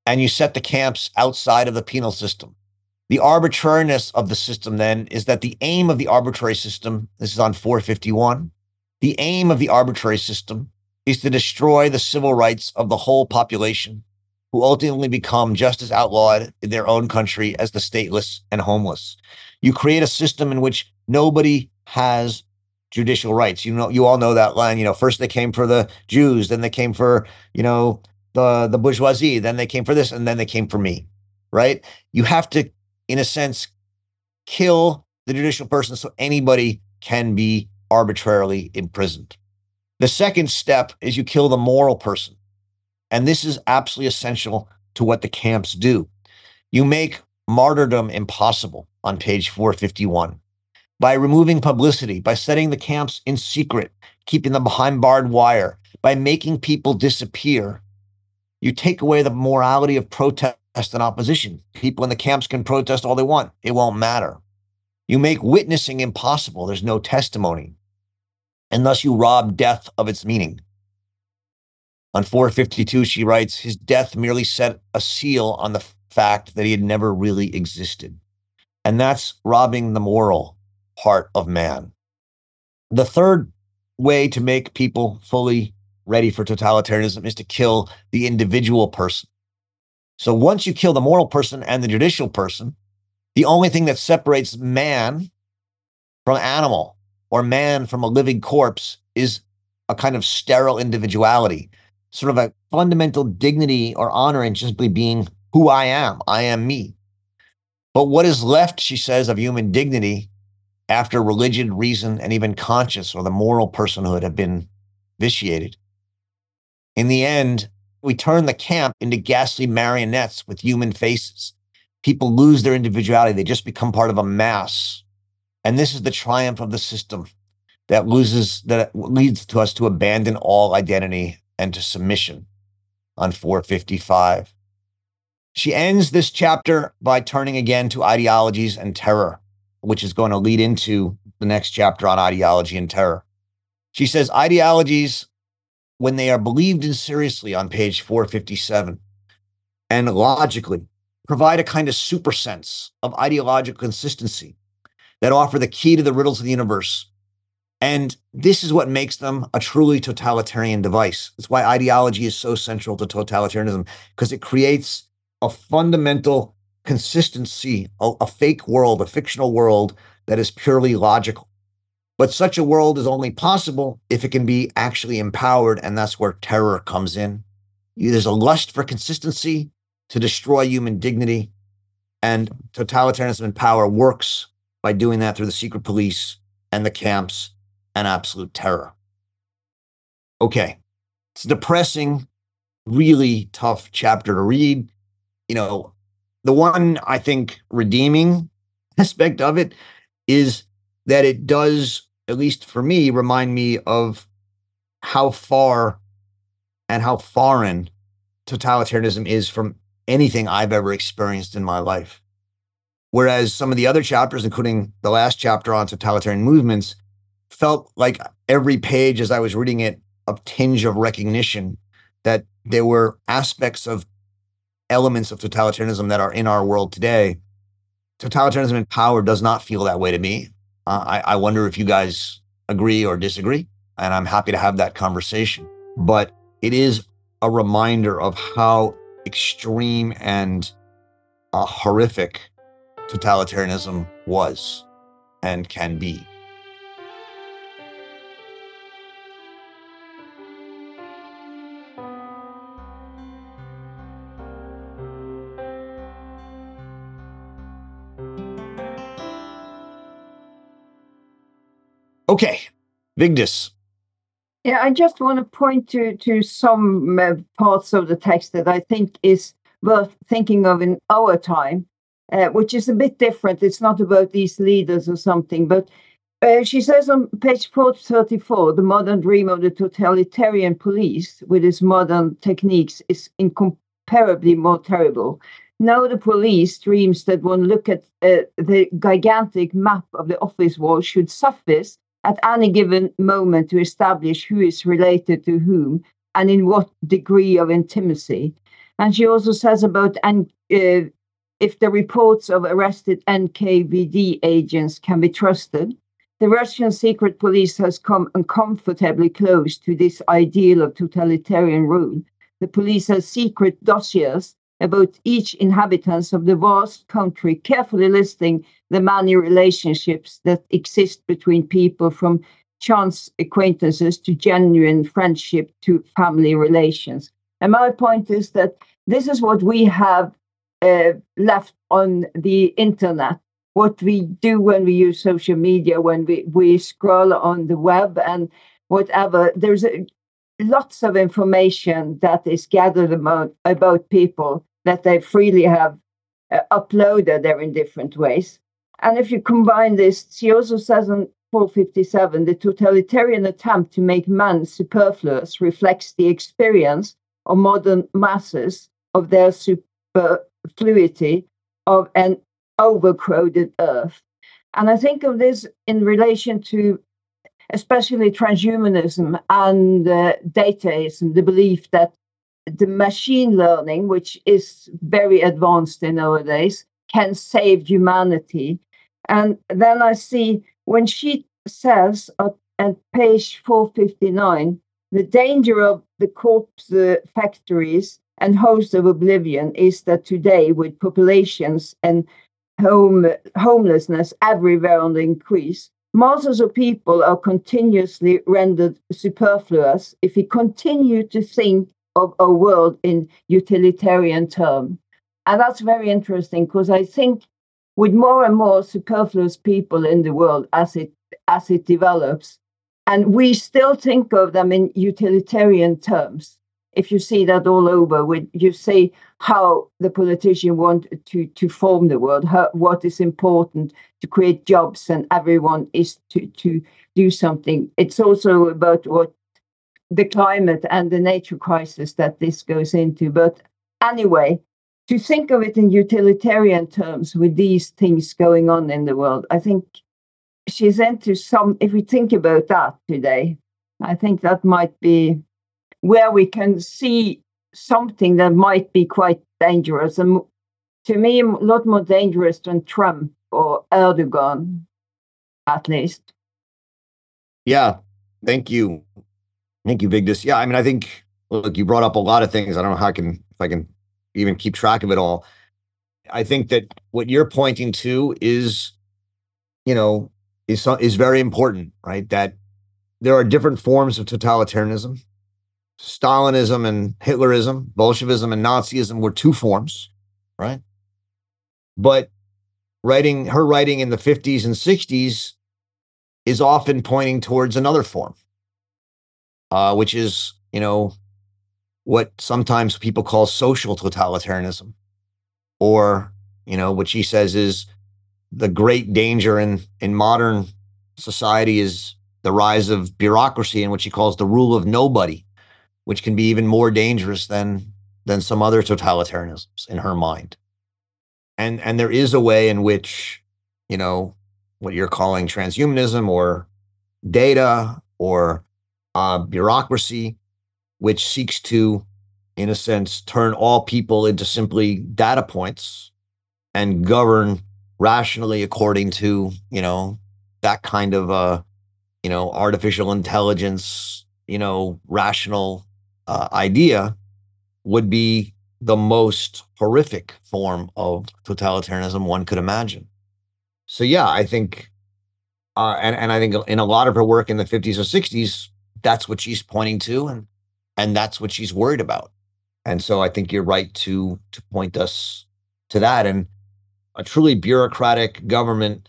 And you set the camps outside of the penal system. The arbitrariness of the system then is that the aim of the arbitrary system, this is on 451, the aim of the arbitrary system is to destroy the civil rights of the whole population who ultimately become just as outlawed in their own country as the stateless and homeless. You create a system in which nobody has judicial rights. You know, you all know that line. You know, first they came for the Jews, then they came for you know the the bourgeoisie, then they came for this, and then they came for me. Right? You have to, in a sense, kill the judicial person so anybody can be arbitrarily imprisoned. The second step is you kill the moral person. And this is absolutely essential to what the camps do. You make martyrdom impossible on page 451 by removing publicity, by setting the camps in secret, keeping them behind barbed wire, by making people disappear. You take away the morality of protest and opposition. People in the camps can protest all they want, it won't matter. You make witnessing impossible, there's no testimony. And thus you rob death of its meaning. On 452, she writes, His death merely set a seal on the fact that he had never really existed. And that's robbing the moral part of man. The third way to make people fully ready for totalitarianism is to kill the individual person. So once you kill the moral person and the judicial person, the only thing that separates man from animal or man from a living corpse is a kind of sterile individuality sort of a fundamental dignity or honor in simply being who I am. I am me. But what is left, she says, of human dignity after religion, reason, and even conscience or the moral personhood have been vitiated? In the end, we turn the camp into ghastly marionettes with human faces. People lose their individuality, they just become part of a mass. And this is the triumph of the system that loses, that leads to us to abandon all identity and to submission on 455. She ends this chapter by turning again to ideologies and terror, which is going to lead into the next chapter on ideology and terror. She says ideologies, when they are believed in seriously on page 457 and logically, provide a kind of super sense of ideological consistency that offer the key to the riddles of the universe and this is what makes them a truly totalitarian device. That's why ideology is so central to totalitarianism, because it creates a fundamental consistency, a, a fake world, a fictional world that is purely logical. But such a world is only possible if it can be actually empowered, and that's where terror comes in. There's a lust for consistency to destroy human dignity, and totalitarianism and power works by doing that through the secret police and the camps and absolute terror. Okay, it's a depressing, really tough chapter to read. You know, the one I think redeeming aspect of it is that it does, at least for me, remind me of how far and how foreign totalitarianism is from anything I've ever experienced in my life. Whereas some of the other chapters, including the last chapter on totalitarian movements, felt like every page as I was reading it, a tinge of recognition that there were aspects of elements of totalitarianism that are in our world today. Totalitarianism in power does not feel that way to me. Uh, I, I wonder if you guys agree or disagree, and I'm happy to have that conversation. But it is a reminder of how extreme and uh, horrific totalitarianism was and can be. Okay, Vigdis. Yeah, I just want to point to to some uh, parts of the text that I think is worth thinking of in our time, uh, which is a bit different. It's not about these leaders or something, but uh, she says on page 434 the modern dream of the totalitarian police with its modern techniques is incomparably more terrible. Now the police dreams that one look at uh, the gigantic map of the office wall should suffice at any given moment to establish who is related to whom and in what degree of intimacy. And she also says about and uh, if the reports of arrested NKVD agents can be trusted, the Russian secret police has come uncomfortably close to this ideal of totalitarian rule. The police has secret dossiers about each inhabitants of the vast country, carefully listing the many relationships that exist between people from chance acquaintances to genuine friendship to family relations. And my point is that this is what we have uh, left on the internet. What we do when we use social media, when we, we scroll on the web and whatever, there's a, lots of information that is gathered about, about people that they freely have uh, uploaded there in different ways. And if you combine this, she also says on 457 the totalitarian attempt to make man superfluous reflects the experience of modern masses of their superfluity of an overcrowded earth. And I think of this in relation to especially transhumanism and uh, dataism, the belief that the machine learning, which is very advanced in nowadays, can save humanity. And then I see when she says at, at page 459, the danger of the corpse uh, factories and hosts of oblivion is that today, with populations and home homelessness everywhere on the increase, masses of people are continuously rendered superfluous if we continue to think of a world in utilitarian terms. And that's very interesting because I think with more and more superfluous people in the world as it as it develops, and we still think of them in utilitarian terms. If you see that all over, with you see how the politician want to to form the world, how, what is important to create jobs, and everyone is to to do something. It's also about what the climate and the nature crisis that this goes into. But anyway, to think of it in utilitarian terms with these things going on in the world, I think she's into some, if we think about that today, I think that might be where we can see something that might be quite dangerous. And to me, a lot more dangerous than Trump or Erdogan, at least. Yeah, thank you. Thank you, Vigdis. Yeah, I mean, I think look, you brought up a lot of things. I don't know how I can if I can even keep track of it all. I think that what you're pointing to is, you know, is is very important, right? That there are different forms of totalitarianism. Stalinism and Hitlerism, Bolshevism and Nazism were two forms, right? But writing her writing in the 50s and 60s is often pointing towards another form, uh, which is, you know, what sometimes people call social totalitarianism, or, you know, what she says is the great danger in, in modern society is the rise of bureaucracy and what she calls the rule of nobody, which can be even more dangerous than than some other totalitarianisms in her mind. And and there is a way in which, you know, what you're calling transhumanism or data or uh, bureaucracy, which seeks to, in a sense, turn all people into simply data points and govern rationally according to, you know, that kind of, uh, you know, artificial intelligence, you know, rational uh, idea would be the most horrific form of totalitarianism one could imagine. So yeah, I think, uh, and and I think in a lot of her work in the 50s or 60s, that's what she's pointing to, and and that's what she's worried about. And so I think you're right to to point us to that. And a truly bureaucratic government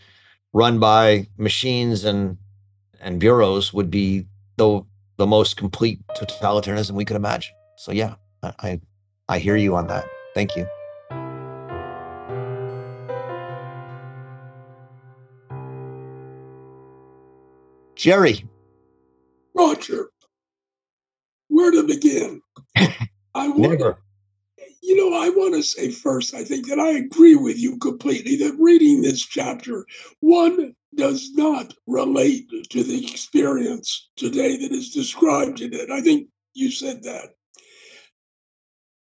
run by machines and and bureaus would be the the most complete totalitarianism we could imagine. So yeah, I I hear you on that. Thank you. Jerry. Roger. Where to begin? I Never. You know, I want to say first, I think that I agree with you completely that reading this chapter, one does not relate to the experience today that is described in it. I think you said that.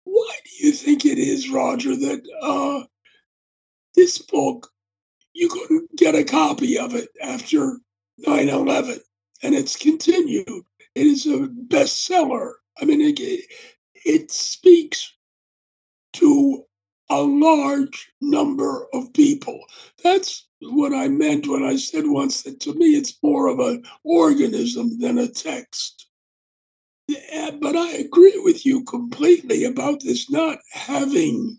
Why do you think it is, Roger, that uh, this book, you couldn't get a copy of it after 9 11, and it's continued. It is a bestseller. I mean, it, it speaks to a large number of people. That's what I meant when I said once that to me it's more of an organism than a text. But I agree with you completely about this not having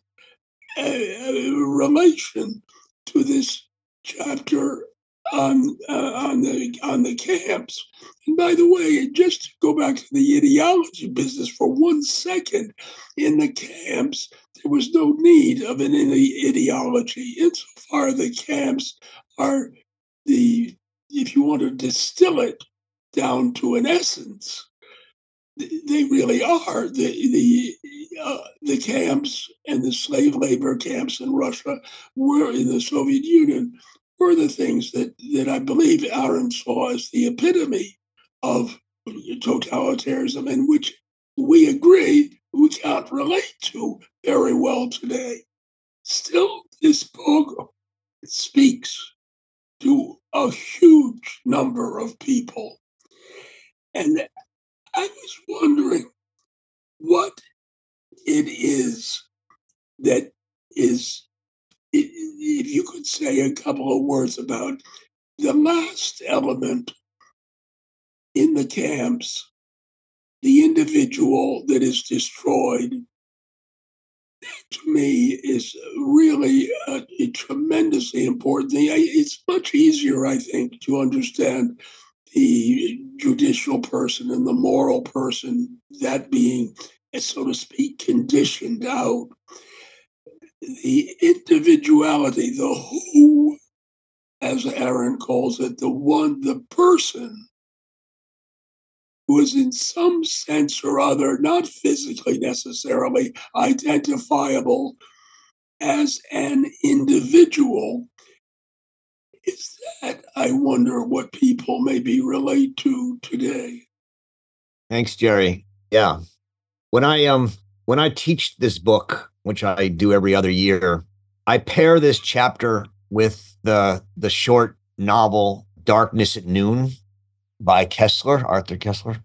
a, a relation to this chapter on uh, on the on the camps. And by the way, just to go back to the ideology business for one second, in the camps there was no need of an ideology. Insofar the camps are the if you want to distill it down to an essence they really are. The the uh, the camps and the slave labor camps in Russia were in the Soviet Union were the things that, that I believe Arendt saw as the epitome of totalitarianism, and which we agree we can't relate to very well today. Still, this book speaks to a huge number of people. And I was wondering what it is that is if you could say a couple of words about the last element in the camps, the individual that is destroyed, that to me is really a, a tremendously important thing. It's much easier, I think, to understand the judicial person and the moral person, that being, so to speak, conditioned out the individuality, the who, as Arendt calls it, the one, the person who is in some sense or other, not physically necessarily identifiable as an individual. Is that, I wonder, what people maybe relate to today? Thanks, Jerry. Yeah. When I um when I teach this book, which I do every other year, I pair this chapter with the the short novel Darkness at Noon by Koestler, Arthur Koestler.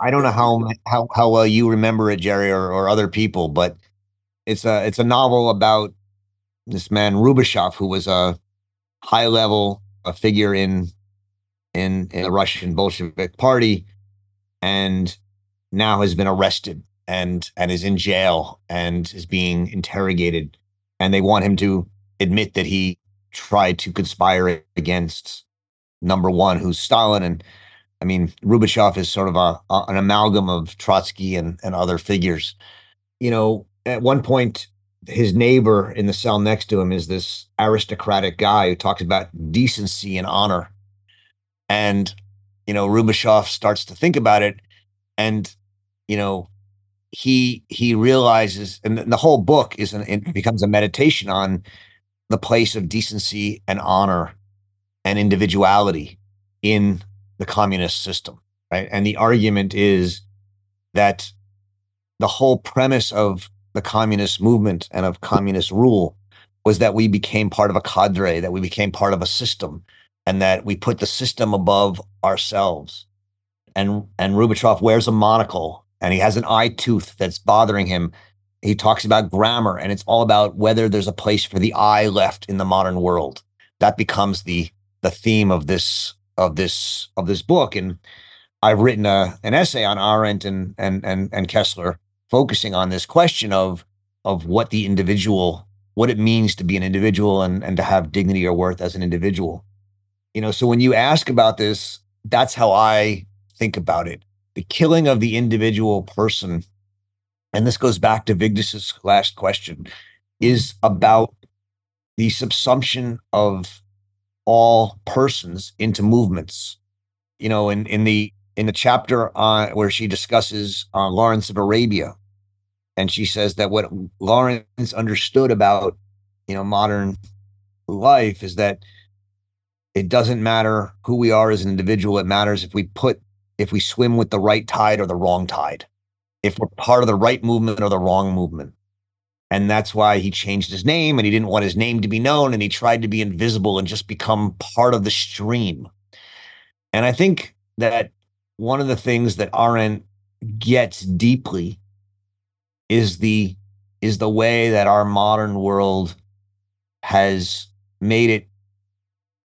I don't know how how how well you remember it, Jerry, or, or other people, but it's a it's a novel about this man Rubashov, who was a high level a figure in in in the Russian Bolshevik Party, and now has been arrested and and is in jail and is being interrogated, and they want him to admit that he tried to conspire against number one, who's Stalin, and I mean Rubashov is sort of a, a an amalgam of Trotsky and and other figures. You know, at one point his neighbor in the cell next to him is this aristocratic guy who talks about decency and honor. And, you know, Rubashov starts to think about it and, you know, he he realizes and the whole book is an, it becomes a meditation on the place of decency and honor and individuality in the communist system right and the argument is that the whole premise of the communist movement and of communist rule was that we became part of a cadre, that we became part of a system, and that we put the system above ourselves. And and Rubashov wears a monocle and he has an eye tooth that's bothering him. He talks about grammar, and it's all about whether there's a place for the I left in the modern world. That becomes the the theme of this of this of this book. And I've written a, an essay on Arendt and and and, and Koestler focusing on this question of of what the individual what it means to be an individual and and to have dignity or worth as an individual you know so when you ask about this that's how i think about it the killing of the individual person and this goes back to Vigdis's last question is about the subsumption of all persons into movements. You know in in the in the chapter on where she discusses uh, Lawrence of Arabia and she says that what Lawrence understood about you know modern life is that it doesn't matter who we are as an individual it matters if we put if we swim with the right tide or the wrong tide if we're part of the right movement or the wrong movement. And that's why he changed his name and he didn't want his name to be known and he tried to be invisible and just become part of the stream. And i think that one of the things that Arendt gets deeply is the is the way that our modern world has made it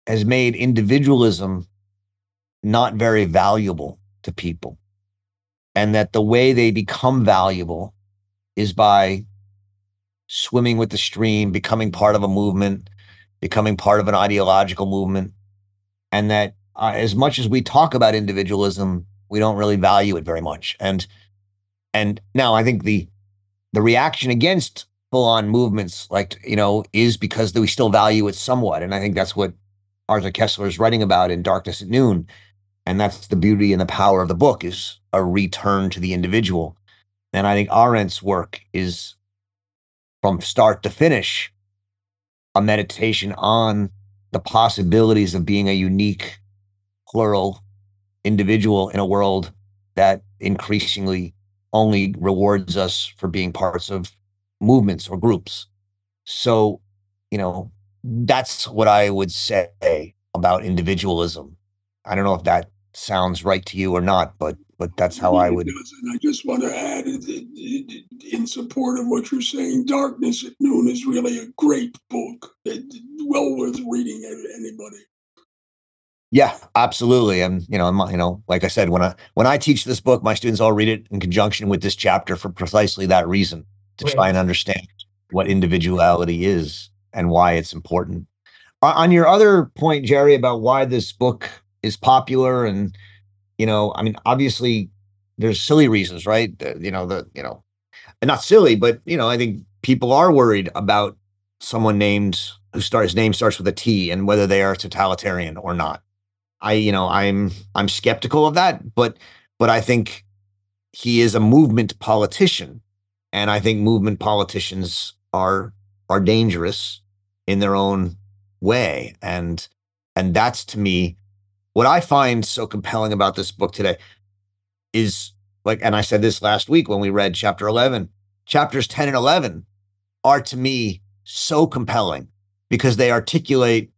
has made individualism not very valuable to people and that the way they become valuable is by swimming with the stream becoming part of a movement becoming part of an ideological movement and that uh, as much as we talk about individualism we don't really value it very much and and now i think the the reaction against full on movements, like, you know, is because we still value it somewhat. And I think that's what Arthur Koestler is writing about in Darkness at Noon. And that's the beauty and the power of the book is a return to the individual. And I think Arendt's work is from start to finish a meditation on the possibilities of being a unique, plural individual in a world that increasingly only rewards us for being parts of movements or groups. So, you know, that's what I would say about individualism. I don't know if that sounds right to you or not, but but that's how I would. And I just want to add, in support of what you're saying, "Darkness at Noon" is really a great book, uh, well worth reading. Uh, anybody. Yeah, absolutely. And you know, you know, like I said, when I when I teach this book, my students all read it in conjunction with this chapter for precisely that reason to right. try and understand what individuality is and why it's important. On your other point, Jerry, about why this book is popular, and you know, I mean, obviously, there's silly reasons, right? you know, the you know, not silly, but you know, I think people are worried about someone named who starts name starts with a T and whether they are totalitarian or not. I, you know, I'm I'm skeptical of that, but but I think he is a movement politician, and I think movement politicians are are dangerous in their own way, and and that's to me what I find so compelling about this book today is like, and I said this last week when we read chapter eleven, chapters ten and eleven are to me so compelling because they articulate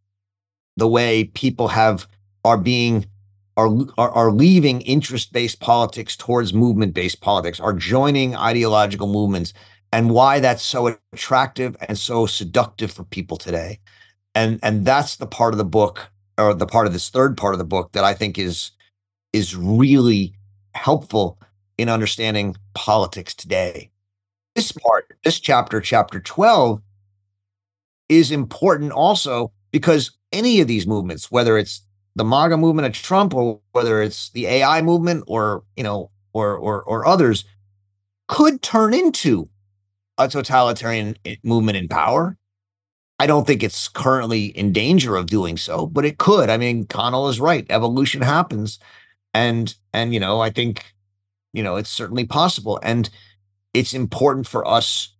the way people have are being are are, are leaving interest based politics towards movement based politics, are joining ideological movements and why that's so attractive and so seductive for people today. And and that's the part of the book or the part of this third part of the book that I think is is really helpful in understanding politics today. This part, this chapter, chapter 12, is important also because any of these movements, whether it's the MAGA movement of Trump or whether it's the AI movement or, you know, or or or others, could turn into a totalitarian eh, movement in power. I don't think it's currently in danger of doing so, but it could. I mean, Connell is right. Evolution happens. And and you know, I think, you know, it's certainly possible. And it's important for us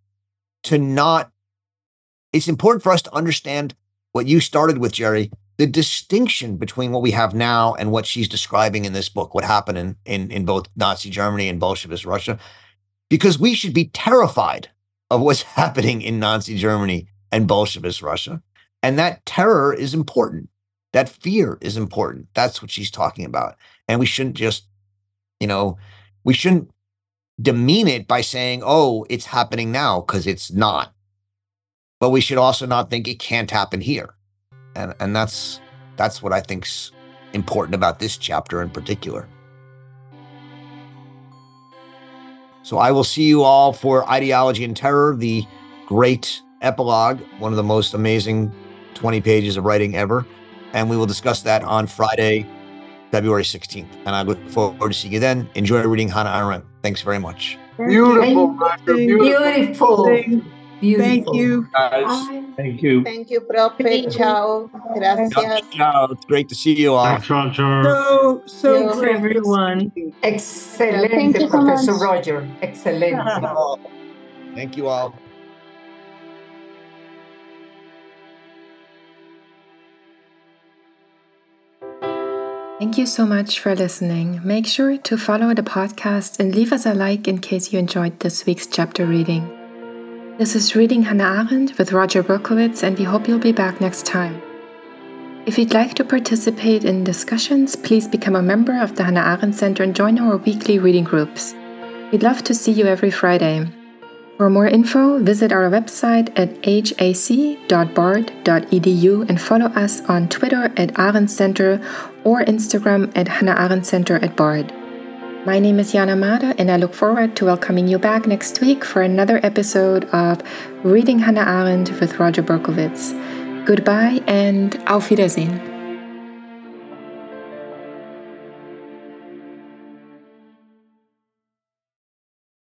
to not, it's important for us to understand what you started with, Jerry, the distinction between what we have now and what she's describing in this book, what happened in, in, in both Nazi Germany and Bolshevist Russia, because we should be terrified of what's happening in Nazi Germany and Bolshevist Russia. And that terror is important. That fear is important. That's what she's talking about. And we shouldn't just, you know, we shouldn't demean it by saying, oh, it's happening now, because it's not. But we should also not think it can't happen here and and that's that's what I think's important about this chapter in particular. So I will see you all for Ideology and Terror, the great epilogue, one of the most amazing 20 pages of writing ever. And we will discuss that on Friday, February 16th. And I look forward to seeing you then. Enjoy reading Hannah Arendt. Thanks very much. Beautiful, Beautiful. Beautiful. Thank you. Guys, thank you. Thank you, Profe. Ciao. Gracias. Ciao. It's great to see you all. Thanks, Roger. So, so Yeah. great. everyone. Thank Excelente, you so Professor much. Roger. Excelente. Thank you all. Thank you so much for listening. Make sure to follow the podcast and leave us a like in case you enjoyed this week's chapter reading. This is Reading Hannah Arendt with Roger Berkowitz, and we hope you'll be back next time. If you'd like to participate in discussions, please become a member of the Hannah Arendt Center and join our weekly reading groups. We'd love to see you every Friday. For more info, visit our website at hac.bard.edu and follow us on Twitter at Arendt Center or Instagram at Hannah Arendt Center at Bard. My name is Jana Mada, and I look forward to welcoming you back next week for another episode of Reading Hannah Arendt with Roger Berkowitz. Goodbye and auf Wiedersehen.